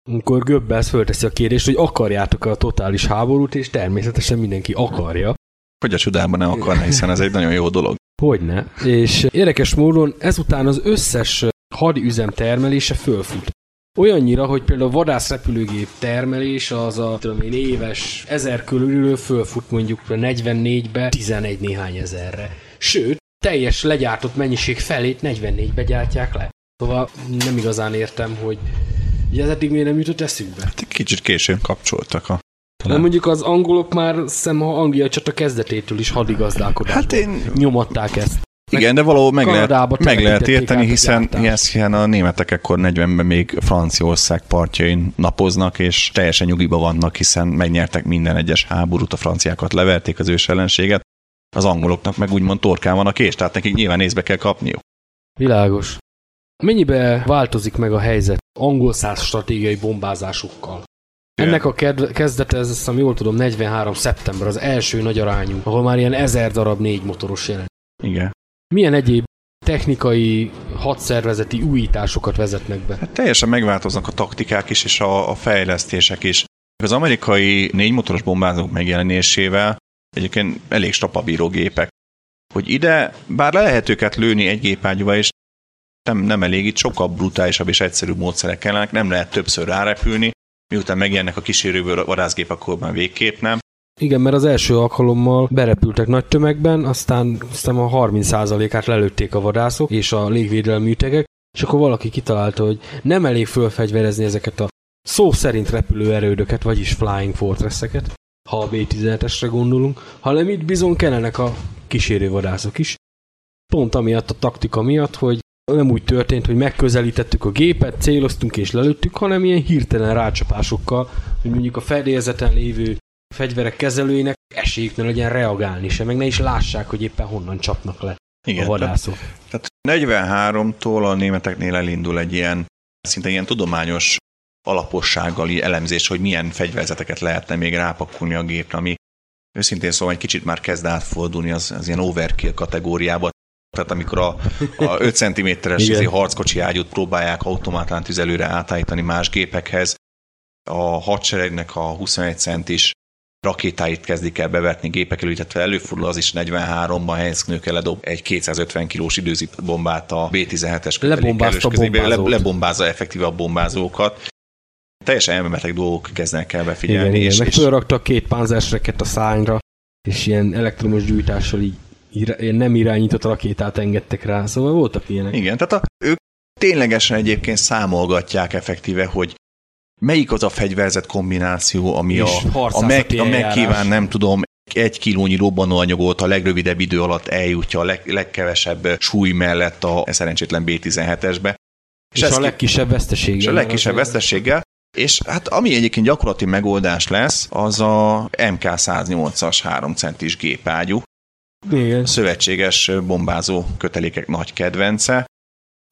Amikor Göbbels fölteszi a kérdést, hogy akarjátok-e a totális háborút, és természetesen mindenki akarja. Hogy a csodában ne akarna, hiszen ez egy nagyon jó dolog. Hogyne. És érdekes módon ezután az összes hadi üzem termelése fölfut. Olyannyira, hogy például a vadászrepülőgép termelés az a tudom én, éves ezer körülről fölfut mondjuk 44-be 11 néhány ezerre. Sőt, teljes legyártott mennyiség felét 44-be gyártják le. Szóval nem igazán értem, hogy ugye ez eddig miért nem jutott eszükbe. Hát egy kicsit későn kapcsoltak a de mondjuk az angolok már szem a Anglia csata kezdetétől is hadigazdálkodásban Hát én- nyomatták ezt. Igen, de valahol meg lehet, Kanadába meg lehet érteni, hiszen, hiszen a németek ekkor 40-ben még Franciaország partjain napoznak, és teljesen nyugiba vannak, hiszen megnyertek minden egyes háborút, a franciákat leverték az ős ellenséget, az angoloknak meg úgymond torkán van a kés, tehát nekik nyilván észbe kell kapniuk. Világos. Mennyibe változik meg a helyzet angol száz stratégiai Ennek a kezdete, ez azt hiszem, jól tudom, 43. szeptember, az első nagy arányú, ahol már ilyen ezer darab négy motoros jelent. Igen. Milyen egyéb technikai, hadszervezeti újításokat vezetnek be? Hát teljesen megváltoznak a taktikák is, és a, a fejlesztések is. Az amerikai négy motoros bombázók megjelenésével egyébként elég strapabíró gépek. Hogy ide, bár le lehet őket lőni egy gépágyúval is, nem, nem elég, itt sokkal brutálisabb és egyszerűbb módszerek kellenek, nem lehet többször rárepülni, miután megjelennek a kísérő vadászgép, akkor már végképp nem. Igen, mert az első alkalommal berepültek nagy tömegben, aztán, aztán a 30%-át lelőtték a vadászok és a légvédelmi ütegek, és akkor valaki kitalálta, hogy nem elég fölfegyverezni ezeket a szó szerint repülő erődöket, vagyis flying fortresseket, ha a B-17-esre gondolunk, hanem itt bizony kellenek a kísérő vadászok is. Pont amiatt a taktika miatt, hogy nem úgy történt, hogy megközelítettük a gépet, céloztunk és lelőttük, hanem ilyen hirtelen rácsapásokkal, hogy mondjuk a fedélzeten lévő fegyverek kezelőinek esélyük ne legyen reagálni se, meg ne is lássák, hogy éppen honnan csapnak le Igen, a vadászok. Tehát 43-tól a németeknél elindul egy ilyen, szinte ilyen tudományos alapossággal elemzés, hogy milyen fegyverzeteket lehetne még rápakulni a gépre, ami őszintén szóval egy kicsit már kezd átfordulni az, az ilyen overkill kategóriába. Tehát amikor a, a 5 cm-es Igen. izé harckocsi ágyút próbálják automatán tüzelőre átállítani más gépekhez, a hadseregnek a 21 centis rakétáit kezdik el bevetni gépek elő, illetve előfordul az is 43-ban Henszknőke ledob egy 250 kilós időzít bombát a B-17-es kötelék Lebombázta le, lebombázza effektíve a bombázókat. Teljesen elmebetek dolgok kezdenek el befigyelni. Igen, igen, és, meg és, két pánzersreket a szányra, és ilyen elektromos gyújtással így ilyen nem irányított rakétát engedtek rá, szóval voltak ilyenek. igen, tehát a, ők ténylegesen egyébként számolgatják effektíve, hogy melyik az a fegyverzet kombináció, ami És a, a, meg, a megkíván, nem tudom, egy kilónyi robbanóanyagot a legrövidebb idő alatt eljutja a leg, legkevesebb súly mellett a szerencsétlen B-17-esbe. És, ez a ki- legkisebb veszteség. és a legkisebb vesztességgel, és hát ami egyébként gyakorlati megoldás lesz, az a MK108-as 3 centis gépágyú, Igen. szövetséges bombázó kötelékek nagy kedvence.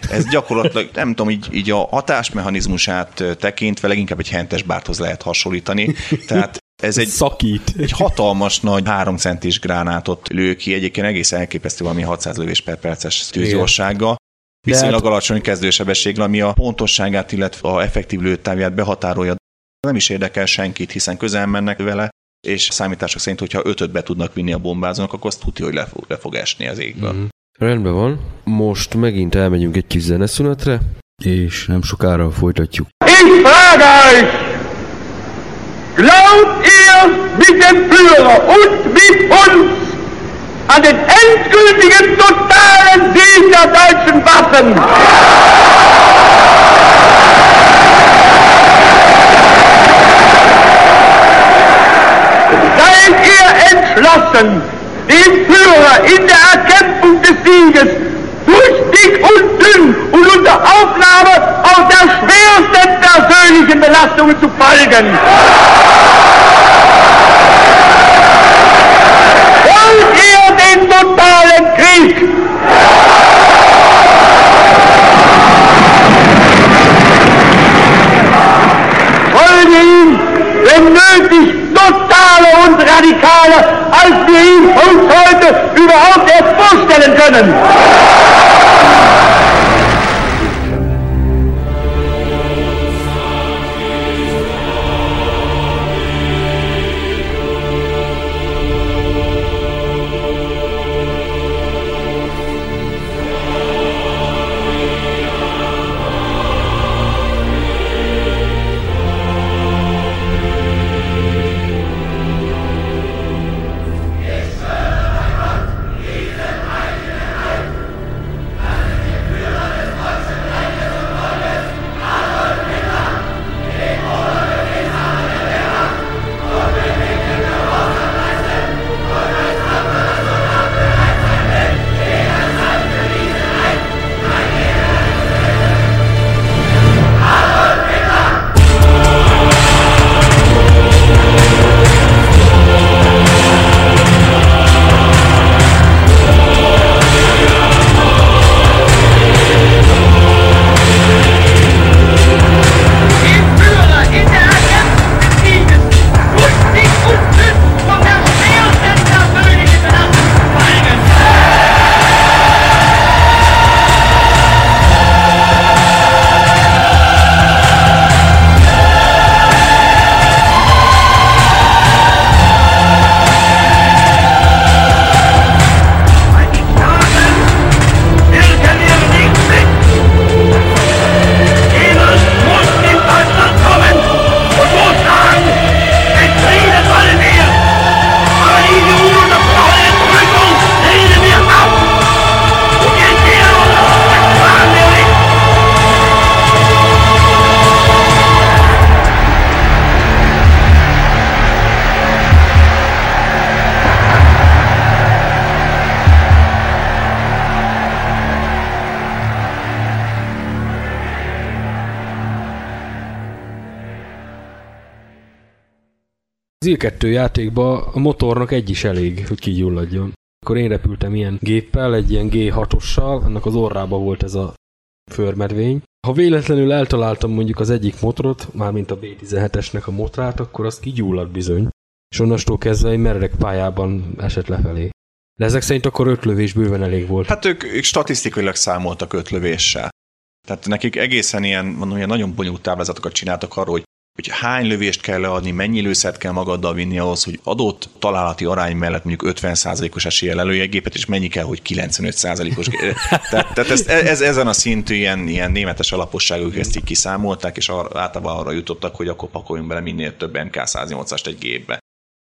Ez gyakorlatilag, nem tudom, így, így a hatásmechanizmusát tekintve leginkább egy hentes bárthoz lehet hasonlítani. Tehát ez egy, Szakít. egy hatalmas nagy 3 centis gránátot lő ki, egyébként egész elképesztő valami 600 lövés per perces tűzgyorsággal. Viszonylag hát- alacsony kezdősebességgel, ami a pontosságát, illetve a effektív lőtávját behatárolja. Nem is érdekel senkit, hiszen közel mennek vele, és számítások szerint, hogyha ötöt be tudnak vinni a bombázónak, akkor azt tudja, hogy le fog, le fog esni az égből. Mhm. Rendben van. Most megint elmegyünk egy kis zeneszünetre, és nem sokára folytatjuk. Ich frage euch, glaubt ihr mit dem Führer und mit uns an den endgültigen totalen Sieg der deutschen Waffen. Seid entschlossen, den Führer in der Erkämpfung des Sieges durch dick und dünn und unter Aufnahme auch der schwersten persönlichen Belastungen zu folgen. Wollt ihr den totalen Krieg? Wollen wir ihn, wenn nötig, totale und radikale, als wir ihn uns heute überhaupt erst vorstellen können? T2 játékba a motornak egy is elég, hogy kigyulladjon. Akkor én repültem ilyen géppel, egy ilyen G6-ossal, annak az orrába volt ez a förmedvény. Ha véletlenül eltaláltam mondjuk az egyik motorot, mármint a B17-esnek a motrát, akkor az kigyullad bizony. És onnastól kezdve egy merrek pályában esett lefelé. De ezek szerint akkor öt lövés bőven elég volt. Hát ők, ők statisztikailag számoltak öt lövéssel. Tehát nekik egészen ilyen, mondom, ilyen nagyon bonyolult táblázatokat csináltak arról, hogy hogy hány lövést kell leadni, mennyi lőszert kell magaddal vinni ahhoz, hogy adott találati arány mellett mondjuk 50%-os eséllyel elője gépet, és mennyi kell, hogy 95%-os. tehát tehát ezt, ez, ezen a szintű ilyen, ilyen németes alaposságuk ezt így kiszámolták, és arra, általában arra jutottak, hogy akkor pakoljunk bele minél több MK108-ast egy gépbe.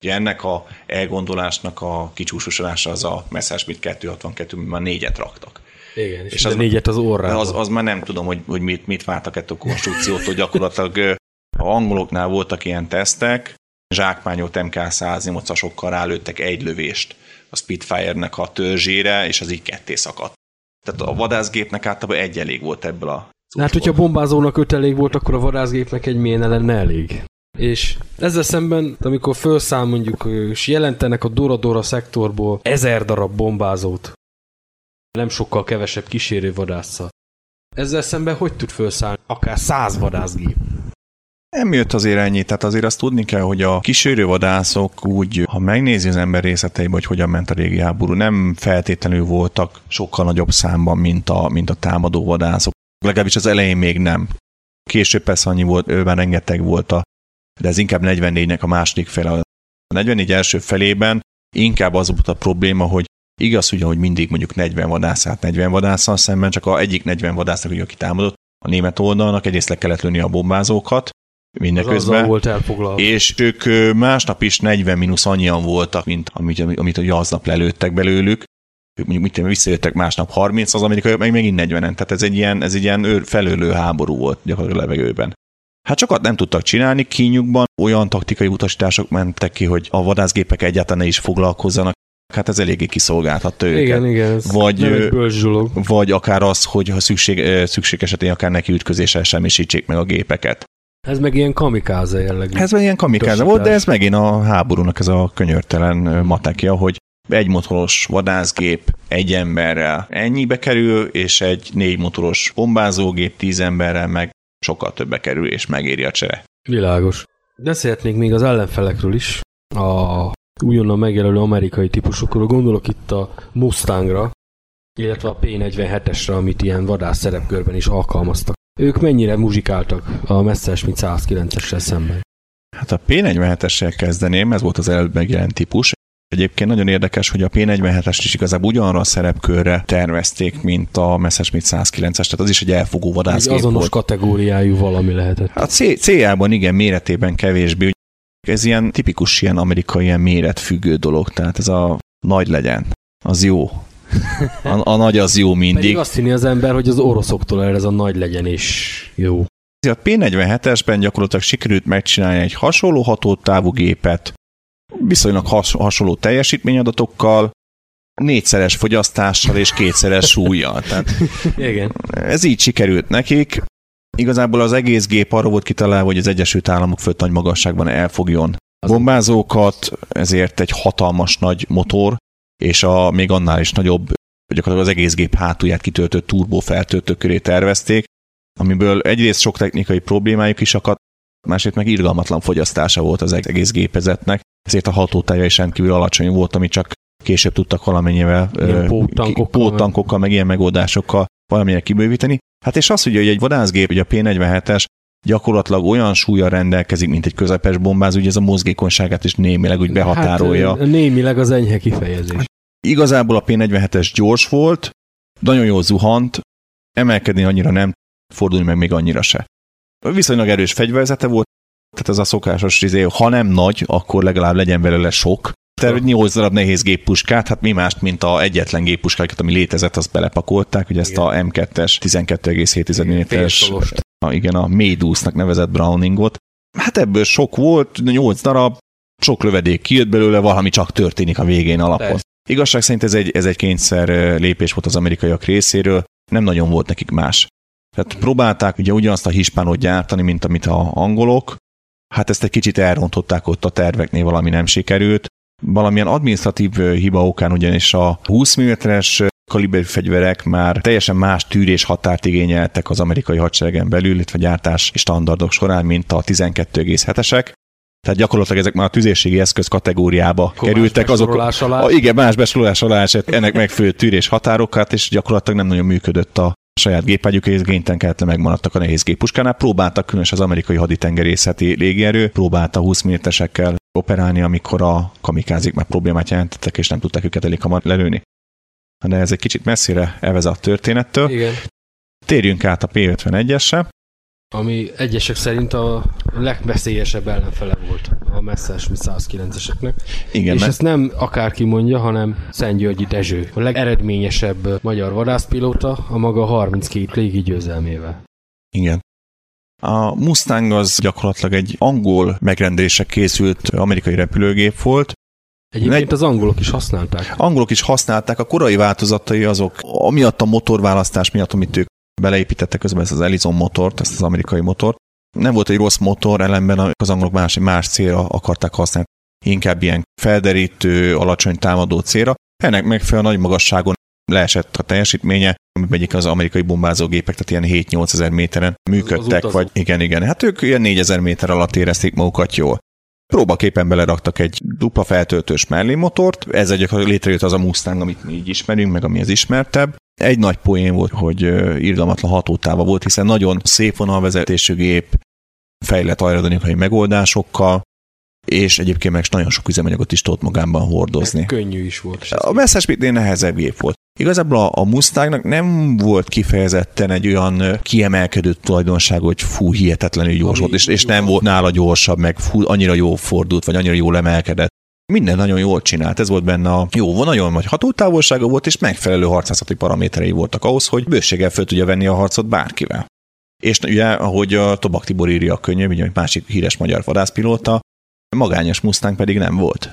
Ugye ennek a elgondolásnak a kicsúsosodása az a Messerschmitt 262, már négyet raktak. Igen, és, és az- négyet az orrába. Az, az már nem tudom, hogy, hogy mit, mit vártak ettől a konstrukciótól. Gyakorlatilag a angoloknál voltak ilyen tesztek, zsákmányolt MK108-asokkal rálőttek egy lövést a Spitfire-nek a törzsére, és az így ketté szakadt. Tehát a vadászgépnek általában egy elég volt ebből a Hát, hogyha a bombázónak öt elég volt, akkor a vadászgépnek egy milyen lenne elég. És ezzel szemben, amikor felszáll mondjuk, és jelentenek a Dora-Dora szektorból ezer darab bombázót, nem sokkal kevesebb kísérő vadásszal. Ezzel szemben hogy tud felszállni akár száz vadászgép? Nem jött azért ennyi, tehát azért azt tudni kell, hogy a kísérővadászok úgy, ha megnézi az ember részleteiben, hogy hogyan ment a régi háború, nem feltétlenül voltak sokkal nagyobb számban, mint a, mint a támadó vadászok. Legalábbis az elején még nem. Később persze annyi volt, őben rengeteg volt a, de ez inkább 44-nek a második fele. A 44 első felében inkább az volt a probléma, hogy igaz, ugye, hogy mindig mondjuk 40 vadászát 40 vadásszal szemben, csak a egyik 40 vadásznak, aki támadott, a német oldalnak egyrészt le kellett lőni a bombázókat, mindeközben. azzal volt elfoglalva. És ők másnap is 40 mínusz annyian voltak, mint amit, amit ugye aznap lelőttek belőlük. Ők mondjuk mit visszajöttek másnap 30, az amerikaiak meg megint 40-en. Tehát ez egy ilyen, ez egy ilyen őr- felőlő háború volt gyakorlatilag a levegőben. Hát sokat nem tudtak csinálni, kínjukban olyan taktikai utasítások mentek ki, hogy a vadászgépek egyáltalán ne is foglalkozzanak. Hát ez eléggé kiszolgáltatta őket. Igen, igen, ez Vagy, nem egy. Vagy akár az, hogy ha szükség, szükség esetén akár neki ütközéssel semmisítsék meg a gépeket. Ez meg ilyen kamikáze jellegű. Ez meg ilyen kamikáze volt, de ez megint a háborúnak ez a könyörtelen matekja, hogy egy motoros vadászgép egy emberrel ennyibe kerül, és egy négy motoros bombázógép tíz emberrel meg sokkal többe kerül, és megéri a csere. Világos. Beszélhetnék még az ellenfelekről is. A újonnan megjelölő amerikai típusokról. Gondolok itt a Mustangra, illetve a P47-esre, amit ilyen vadász szerepkörben is alkalmaztak. Ők mennyire muzsikáltak a Messerschmitt 109-essel szemben? Hát a P47-essel kezdeném, ez volt az előbb megjelent típus. Egyébként nagyon érdekes, hogy a P47-est is igazából ugyanarra a szerepkörre tervezték, mint a Messerschmitt 109-es, tehát az is egy elfogó vadászgép azonos volt. kategóriájú valami lehetett. A C- céljában igen, méretében kevésbé. Ez ilyen tipikus ilyen amerikai ilyen méretfüggő dolog, tehát ez a nagy legyen, az jó. A, a nagy az jó Pedig mindig. azt hinni az ember, hogy az oroszoktól erre ez a nagy legyen és jó. A P47-esben gyakorlatilag sikerült megcsinálni egy hasonló hatótávú gépet, viszonylag has, hasonló teljesítményadatokkal, négyszeres fogyasztással és kétszeres súlyjal. Tehát Igen. ez így sikerült nekik. Igazából az egész gép arra volt kitalálva, hogy az Egyesült Államok fölött nagy magasságban elfogjon bombázókat, ezért egy hatalmas nagy motor, és a még annál is nagyobb, gyakorlatilag az egész gép hátulját kitöltött turbo feltöltő köré tervezték, amiből egyrészt sok technikai problémájuk is akadt, másrészt meg irgalmatlan fogyasztása volt az egész gépezetnek, ezért a hatótája is rendkívül alacsony volt, ami csak később tudtak valamennyivel póttankokkal, póttankokkal, meg ilyen megoldásokkal valamilyen kibővíteni. Hát és az, ugye, hogy egy vadászgép, ugye a P47-es gyakorlatilag olyan súlya rendelkezik, mint egy közepes bombázó, hogy ez a mozgékonyságát is némileg úgy behatárolja. Hát, némileg az enyhe kifejezés. Igazából a P47-es gyors volt, nagyon jól zuhant, emelkedni annyira nem, fordulni meg még annyira se. Viszonylag erős fegyverzete volt, tehát ez a szokásos izé, ha nem nagy, akkor legalább legyen belőle sok. Tehát 8 darab nehéz géppuskát, hát mi mást, mint a egyetlen géppuskákat, ami létezett, azt belepakolták, hogy ezt Igen. a M2-es 12,7 mm-es, a, igen, a Médusnak nevezett Browningot. Hát ebből sok volt, 8 darab, sok lövedék kijött belőle, valami csak történik a végén alapon. Persze. Igazság szerint ez egy, ez egy kényszer lépés volt az amerikaiak részéről, nem nagyon volt nekik más. Tehát próbálták ugye ugyanazt a hispánot gyártani, mint amit a angolok, hát ezt egy kicsit elrontották ott a terveknél, valami nem sikerült. Valamilyen administratív ö, hiba okán ugyanis a 20 mm-es kaliberű fegyverek már teljesen más tűrés határt igényeltek az amerikai hadseregen belül, illetve gyártási standardok során, mint a 12,7-esek. Tehát gyakorlatilag ezek már a tüzérségi eszköz kategóriába Akkor kerültek más azok. alá. A, igen, más besorolás alá esett ennek megfelelő tűrés határokat, és gyakorlatilag nem nagyon működött a saját gépágyuk, és génytelen kellett megmaradtak a nehéz géppuskánál. Próbáltak különös az amerikai haditengerészeti légierő, próbálta 20 méteresekkel operálni, amikor a kamikázik már problémát jelentettek, és nem tudták őket elég hamar lelőni. De ez egy kicsit messzire elvezet a történettől. Igen. Térjünk át a P51-esre. Ami egyesek szerint a legveszélyesebb ellenfele volt a Messerschmitt 109-eseknek. Igen, és mert ezt nem akárki mondja, hanem Szentgyörgyi Dezső, a legeredményesebb magyar vadászpilóta a maga 32 légi győzelmével. Igen. A Mustang az gyakorlatilag egy angol megrendelésre készült amerikai repülőgép volt. Egyébként Egy- az angolok is használták. Angolok is használták, a korai változatai azok, amiatt a motorválasztás miatt, amit ők beleépítettek közben ezt az Ellison motort, ezt az amerikai motort. Nem volt egy rossz motor, ellenben az angolok más, más célra akarták használni, inkább ilyen felderítő, alacsony támadó célra. Ennek megfelelően nagy magasságon leesett a teljesítménye, amiben egyik az amerikai bombázógépek, tehát ilyen 7-8 ezer méteren működtek, vagy igen, igen. Hát ők ilyen 4000 méter alatt érezték magukat jól. Próbaképpen beleraktak egy dupla feltöltős mellémotort, ezzel gyakorlatilag létrejött az a Mustang, amit mi így ismerünk, meg ami az ismertebb. Egy nagy poén volt, hogy irgalmatlan hatótáva volt, hiszen nagyon szép vonalvezetésű gép, fejlett aerodinamikai megoldásokkal, és egyébként meg nagyon sok üzemanyagot is tudott magában hordozni. Könnyű is volt. ez A Messerschmittnél nehezebb gép volt. Igazából a, a Mustangnak nem volt kifejezetten egy olyan kiemelkedő tulajdonság, hogy fú, hihetetlenül gyors Ami volt, és, és nem volt nála gyorsabb, meg fú, annyira jó fordult, vagy annyira jól emelkedett. Minden nagyon jól csinált, ez volt benne a jó, nagyon nagy hatótávolsága volt, és megfelelő harcászati paraméterei voltak ahhoz, hogy bőséggel föl tudja venni a harcot bárkivel. És ugye, ahogy a Tobak Tibor írja a könyv, ugye egy másik híres magyar vadászpilóta, magányos Mustang pedig nem volt.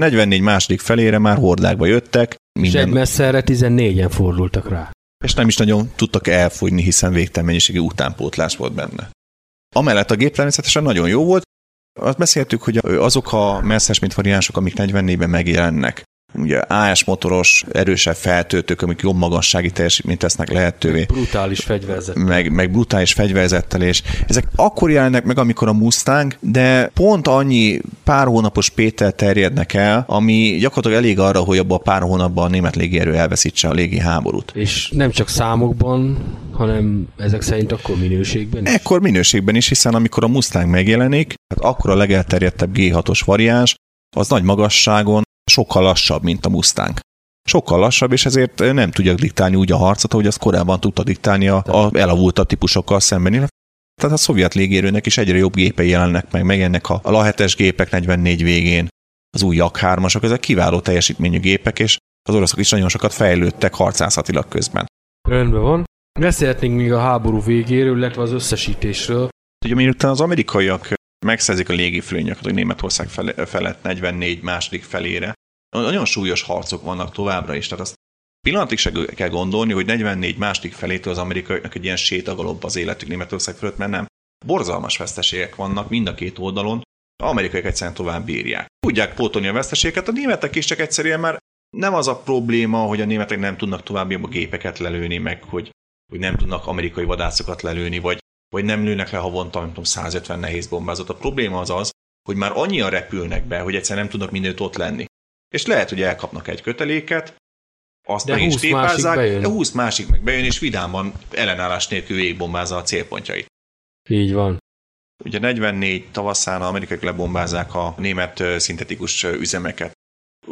44 második felére már hordákba jöttek, És egy minden, messzerre 14-en fordultak rá. és nem is nagyon tudtak elfogyni, hiszen végtelen mennyiségű utánpótlás volt benne. Amellett a gép természetesen nagyon jó volt, azt beszéltük, hogy azok a Messerschmitt variánsok, amik 44-ben megjelennek, ugye AS motoros, erősebb feltöltők, amik jobb magassági teljesítményt tesznek lehetővé, Brutális fegyverzet. meg, meg brutális fegyverzettel, és ezek akkor jelennek meg, amikor a Mustang, de pont annyi pár hónapos Péter terjednek el, ami gyakorlatilag elég arra, hogy abban a pár hónapban a német légierő elveszítse a légi háborút. És nem csak számokban, hanem ezek szerint akkor minőségben is. Ekkor minőségben is, hiszen amikor a Mustang megjelenik, hát akkor a legelterjedtebb G6-os variáns, az nagy magasságon sokkal lassabb, mint a Mustang. Sokkal lassabb, és ezért nem tudja diktálni úgy a harcot, ahogy azt korábban tudta diktálni a, a elavultabb típusokkal szemben. Tehát a szovjet légérőnek is egyre jobb gépei jelennek meg, megjelennek a, a La gépek 44 végén, az új Jak 3-asok, ezek kiváló teljesítményű gépek, és az oroszok is nagyon sokat fejlődtek harcászatilag közben. Rendben van. Beszélhetnénk még a háború végéről, illetve az összesítésről. Ugye miután az amerikaiak megszerzik a légifölényeket, hogy Németország fele- felett 44 második felére, nagyon súlyos harcok vannak továbbra is, tehát azt pillanatig se kell gondolni, hogy 44 második felétől az amerikaiaknak egy ilyen sétagalobb az életük Németország fölött, mert nem. Borzalmas veszteségek vannak mind a két oldalon, az amerikaiak egyszerűen tovább bírják. Tudják pótolni a veszteségeket, a németek is csak egyszerűen már nem az a probléma, hogy a németek nem tudnak további a gépeket lelőni, meg hogy, hogy nem tudnak amerikai vadászokat lelőni, vagy, vagy nem lőnek le havonta, nem tudom, 150 nehéz bombázat. A probléma az az, hogy már annyian repülnek be, hogy egyszerűen nem tudnak mindenütt ott lenni. És lehet, hogy elkapnak egy köteléket, azt De meg is 20 másik tépázzák, de 20 másik meg bejön, és vidáman ellenállás nélkül végigbombázza a célpontjait. Így van. Ugye 44 tavaszán amerikaiak lebombázzák a német szintetikus üzemeket.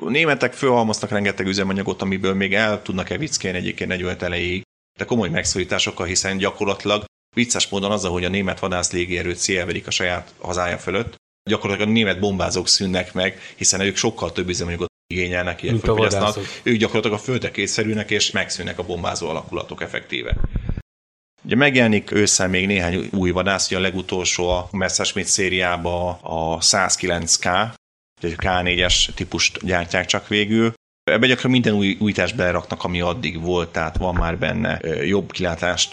A németek fölhalmoztak rengeteg üzemanyagot, amiből még el tudnak evickélni egyébként 45 elejéig, de komoly megszorításokkal, hiszen gyakorlatilag vicces módon az, hogy a német vadász légierőt szélverik a saját hazája fölött, gyakorlatilag a német bombázók szűnnek meg, hiszen ők sokkal több üzemanyagot igényelnek, ilyen vadászok. Ők gyakorlatilag a földre készszerűnek, és megszűnnek a bombázó alakulatok effektíve. Ugye megjelenik ősszel még néhány új vadász, ugye a legutolsó a Messerschmitt szériába a 109K, egy K4-es típust gyártják csak végül. Ebbe gyakran minden új újítást beleraknak, ami addig volt, tehát van már benne jobb kilátást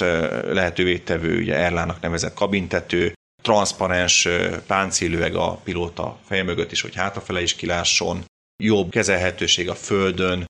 lehetővé tevő, ugye Erlának nevezett kabintető, transzparens ö, páncélőeg a pilóta feje mögött is, hogy hátrafele is kilásson, jobb kezelhetőség a földön,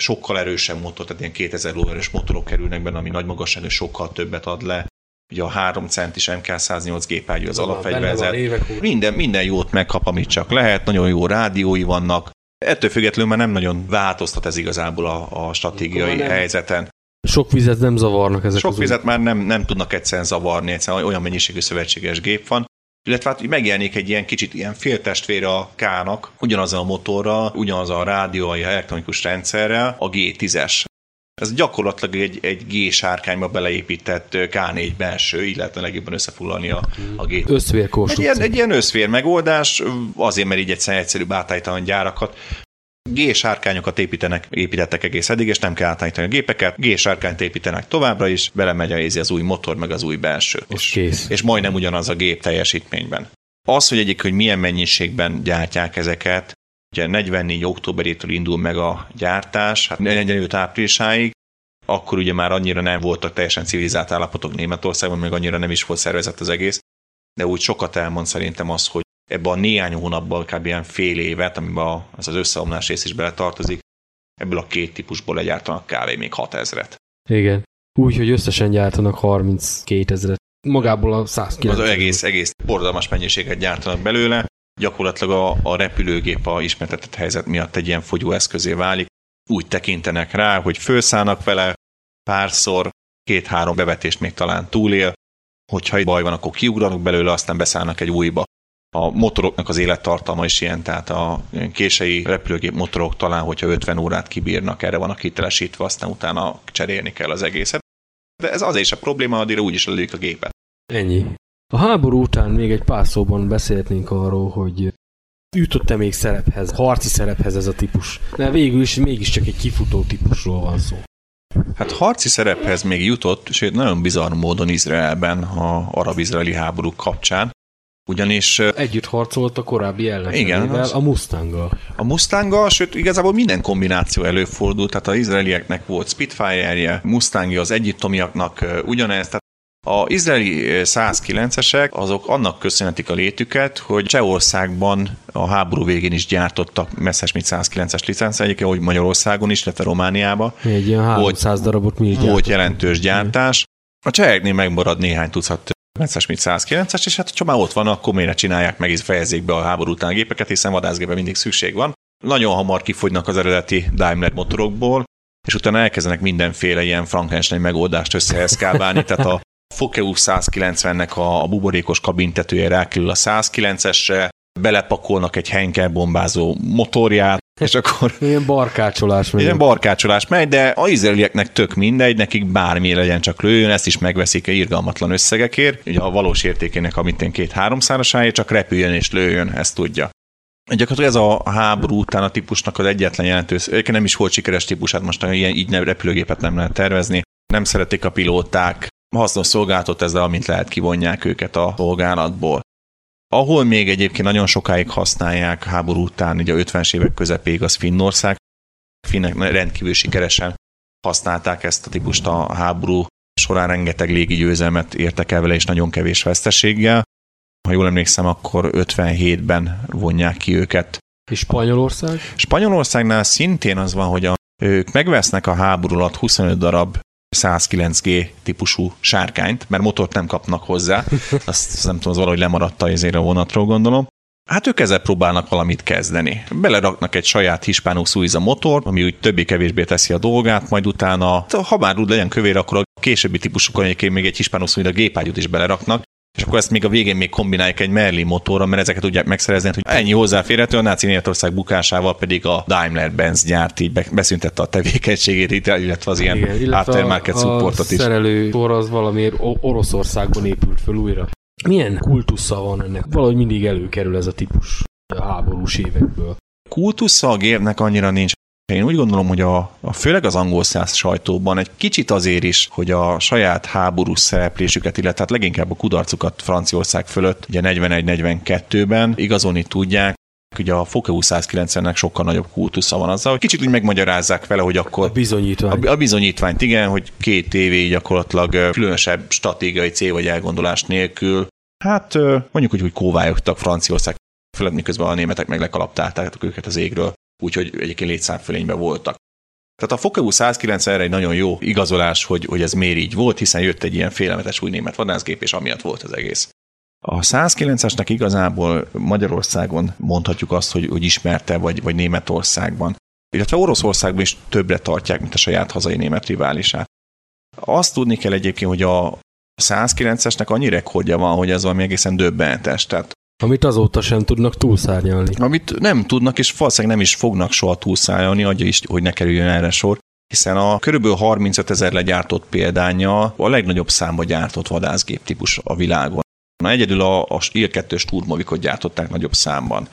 sokkal erősebb motor, tehát ilyen 2000 lóerős motorok kerülnek benne, ami nagy magasságú, sokkal többet ad le. Ugye a 3 centis MK108 gépágyú az alapfegyverzet. Minden, minden jót megkap, amit csak lehet, nagyon jó rádiói vannak. Ettől függetlenül már nem nagyon változtat ez igazából a, a stratégiai helyzeten. Sok vizet nem zavarnak ezek Sok vizet már nem, nem tudnak egyszerűen zavarni, egyszerűen olyan mennyiségű szövetséges gép van. Illetve hát megjelenik egy ilyen kicsit ilyen féltestvére a K-nak, ugyanaz a motorral, ugyanaz a rádióai elektronikus rendszerrel, a G10-es. Ez gyakorlatilag egy, egy G-sárkányba beleépített K4 belső, így lehetne legjobban összefoglalni a, a G egy Összvérkonstrukció. ilyen, egy ilyen összfér megoldás, azért, mert így egyszerűen egyszerűbb átállítanak gyárakat. G-sárkányokat építenek, építettek egész eddig, és nem kell átállítani a gépeket. G-sárkányt építenek továbbra is, belemegy a, az új motor, meg az új belső. És, kész. és majdnem ugyanaz a gép teljesítményben. Az, hogy egyik, hogy milyen mennyiségben gyártják ezeket, ugye 44. októberétől indul meg a gyártás, hát 45 áprilisáig, akkor ugye már annyira nem voltak teljesen civilizált állapotok Németországban, meg annyira nem is volt szervezett az egész, de úgy sokat elmond szerintem az, hogy ebben a néhány hónapban, kb. ilyen fél évet, amiben a- ez az összeomlás rész is bele tartozik, ebből a két típusból legyártanak kávé még 6000-et. Igen. Úgy, hogy összesen gyártanak 32 ezeret. Magából a 109 Az egész, egész borzalmas mennyiséget gyártanak belőle, gyakorlatilag a, a repülőgép a ismertetett helyzet miatt egy ilyen fogyóeszközé válik. Úgy tekintenek rá, hogy felszállnak vele párszor, két-három bevetést még talán túlél, hogyha baj van, akkor kiugranak belőle, aztán beszállnak egy újba. A motoroknak az élettartalma is ilyen, tehát a kései repülőgép motorok talán, hogyha 50 órát kibírnak, erre van a kitelesítve, aztán utána cserélni kell az egészet. De ez azért is a probléma, addigra úgyis lelőjük a gépet. Ennyi. A háború után még egy pár szóban beszélhetnénk arról, hogy jutott-e még szerephez, harci szerephez ez a típus. De végül is mégiscsak egy kifutó típusról van szó. Hát harci szerephez még jutott, sőt nagyon bizarr módon Izraelben a arab-izraeli háború kapcsán, ugyanis Együtt harcolt a korábbi ellenfelével, a Mustanggal. a Mustanggal, sőt igazából minden kombináció előfordult, tehát az izraelieknek volt Spitfire-je, Mustangja az egyiptomiaknak ugyanez, tehát a izraeli ö, 109-esek azok annak köszönhetik a létüket, hogy Csehországban a háború végén is gyártottak Messerschmitt 109-es licenc, egyébként, hogy Magyarországon is, illetve Romániában. Egy ilyen 300 darabot mi Volt jelentős gyártás. A cseheknél megmarad néhány tucat Messerschmitt 109-es, és hát ha már ott van, akkor miért csinálják meg, és fejezzék be a háború után a gépeket, hiszen vadászgépre mindig szükség van. Nagyon hamar kifogynak az eredeti Daimler motorokból, és utána elkezdenek mindenféle ilyen Frankenstein megoldást összeeszkábálni, tehát a Fokeu 190-nek a, a buborékos kabintetője rákerül a 109-esre, belepakolnak egy Henkel bombázó motorját, és akkor Ilyen barkácsolás meg. ilyen barkácsolás megy, de a izraelieknek tök mindegy, nekik bármi legyen csak lőjön, ezt is megveszik a irgalmatlan összegekért, ugye a valós értékének a mitten két háromszárosáért, csak repüljön és lőjön, ezt tudja. Gyakorlatilag ez a háború után a típusnak az egyetlen jelentős, egyébként nem is volt sikeres típus, hát most ilyen így nem repülőgépet nem lehet tervezni, nem szeretik a pilóták, hasznos szolgáltat ezzel, amint lehet kivonják őket a szolgálatból. Ahol még egyébként nagyon sokáig használják háború után, ugye a 50-es évek közepéig az Finnország, finnek rendkívül sikeresen használták ezt a típust a háború során, rengeteg légi győzelmet értek el vele, és nagyon kevés veszteséggel. Ha jól emlékszem, akkor 57-ben vonják ki őket. És Spanyolország? Spanyolországnál szintén az van, hogy a, ők megvesznek a háború alatt 25 darab 109G típusú sárkányt, mert motort nem kapnak hozzá. Azt, nem tudom, az valahogy lemaradt ezért a vonatról gondolom. Hát ők ezzel próbálnak valamit kezdeni. Beleraknak egy saját Hispano Suiza motor, ami úgy többé-kevésbé teszi a dolgát, majd utána, ha bár úgy legyen kövér, akkor a későbbi típusokon egyébként még egy Hispano Suiza gépágyút is beleraknak, és akkor ezt még a végén még kombinálják egy Merlin motorra, mert ezeket tudják megszerezni, hogy ennyi hozzáférhető, a náci Németország bukásával pedig a Daimler-Benz gyárt így be- beszüntette a tevékenységét, illetve az ilyen Igen, aftermarket a, a supportot is. szerelő sor az valamiért Oroszországban épült föl újra. Milyen kultusza van ennek? Valahogy mindig előkerül ez a típus a háborús évekből. kultusza a gépnek annyira nincs. Én úgy gondolom, hogy a, a főleg az angol száz sajtóban egy kicsit azért is, hogy a saját háborús szereplésüket, illetve hát leginkább a kudarcukat Franciaország fölött, ugye 41-42-ben igazolni tudják, ugye a Fokeu 190-nek sokkal nagyobb kultusza van azzal, hogy kicsit úgy megmagyarázzák vele, hogy A akkor bizonyítvány. a, a bizonyítványt igen, hogy két évé gyakorlatilag különösebb stratégiai cél vagy elgondolás nélkül, hát mondjuk úgy, hogy kóvályogtak Franciaország fölött, miközben a németek meg lekalaptálták őket az égről, úgyhogy egyébként létszámfölényben voltak. Tehát a Fokeu 190 erre egy nagyon jó igazolás, hogy, hogy ez miért így volt, hiszen jött egy ilyen félelmetes új német vadászgép, és amiatt volt az egész. A 109-esnek igazából Magyarországon mondhatjuk azt, hogy, hogy ismerte, vagy, vagy Németországban. Illetve Oroszországban is többre tartják, mint a saját hazai német riválisát. Azt tudni kell egyébként, hogy a 109-esnek annyi rekordja van, hogy ez valami egészen döbbenetes. Tehát Amit azóta sem tudnak túlszárnyalni. amit nem tudnak, és valószínűleg nem is fognak soha túlszállni, adja is, hogy ne kerüljön erre sor, hiszen a körülbelül 35 ezer legyártott példánya a legnagyobb számba gyártott vadászgép típus a világon. Na, egyedül a, a IR-2-ös turmovikot gyártották nagyobb számban.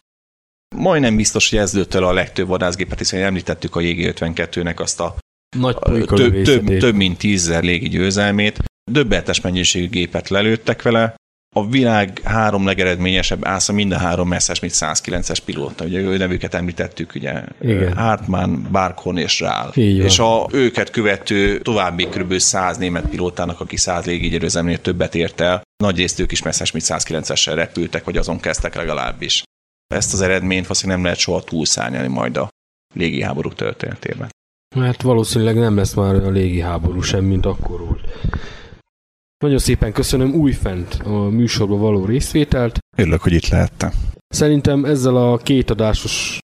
Majdnem biztos, hogy ez lőtt el a legtöbb vadászgépet, hiszen említettük a JG52-nek azt a Nagy több, több, több mint tízzer légi győzelmét. Döbbenetes mennyiségű gépet lelőttek vele. A világ három legeredményesebb ásza minden három messzes, mint 109-es pilóta. Ugye ő nevüket említettük, ugye Igen. Hartmann, Barkhorn és Rál. És a őket követő további kb. 100 német pilótának, aki 100 légigyőzelmnél többet ért el, nagy részt ők is messzes, mint 109-essel repültek, vagy azon kezdtek legalábbis. Ezt az eredményt valószínűleg nem lehet soha túlszárnyalni majd a légiháború történetében. Hát valószínűleg nem lesz már a légi háború sem, mint akkor volt. Nagyon szépen köszönöm újfent a műsorba való részvételt. Örülök, hogy itt lehettem. Szerintem ezzel a kétadásos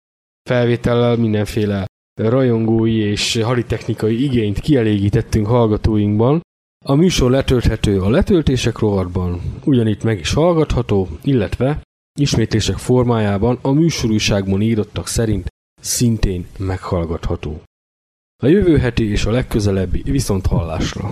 felvétellel mindenféle rajongói és haditechnikai igényt kielégítettünk hallgatóinkban. A műsor letölthető a letöltések rovatban, ugyanitt meg is hallgatható, illetve ismétlések formájában a műsorúságban írottak szerint szintén meghallgatható. A jövő heti és a legközelebbi viszont hallásra.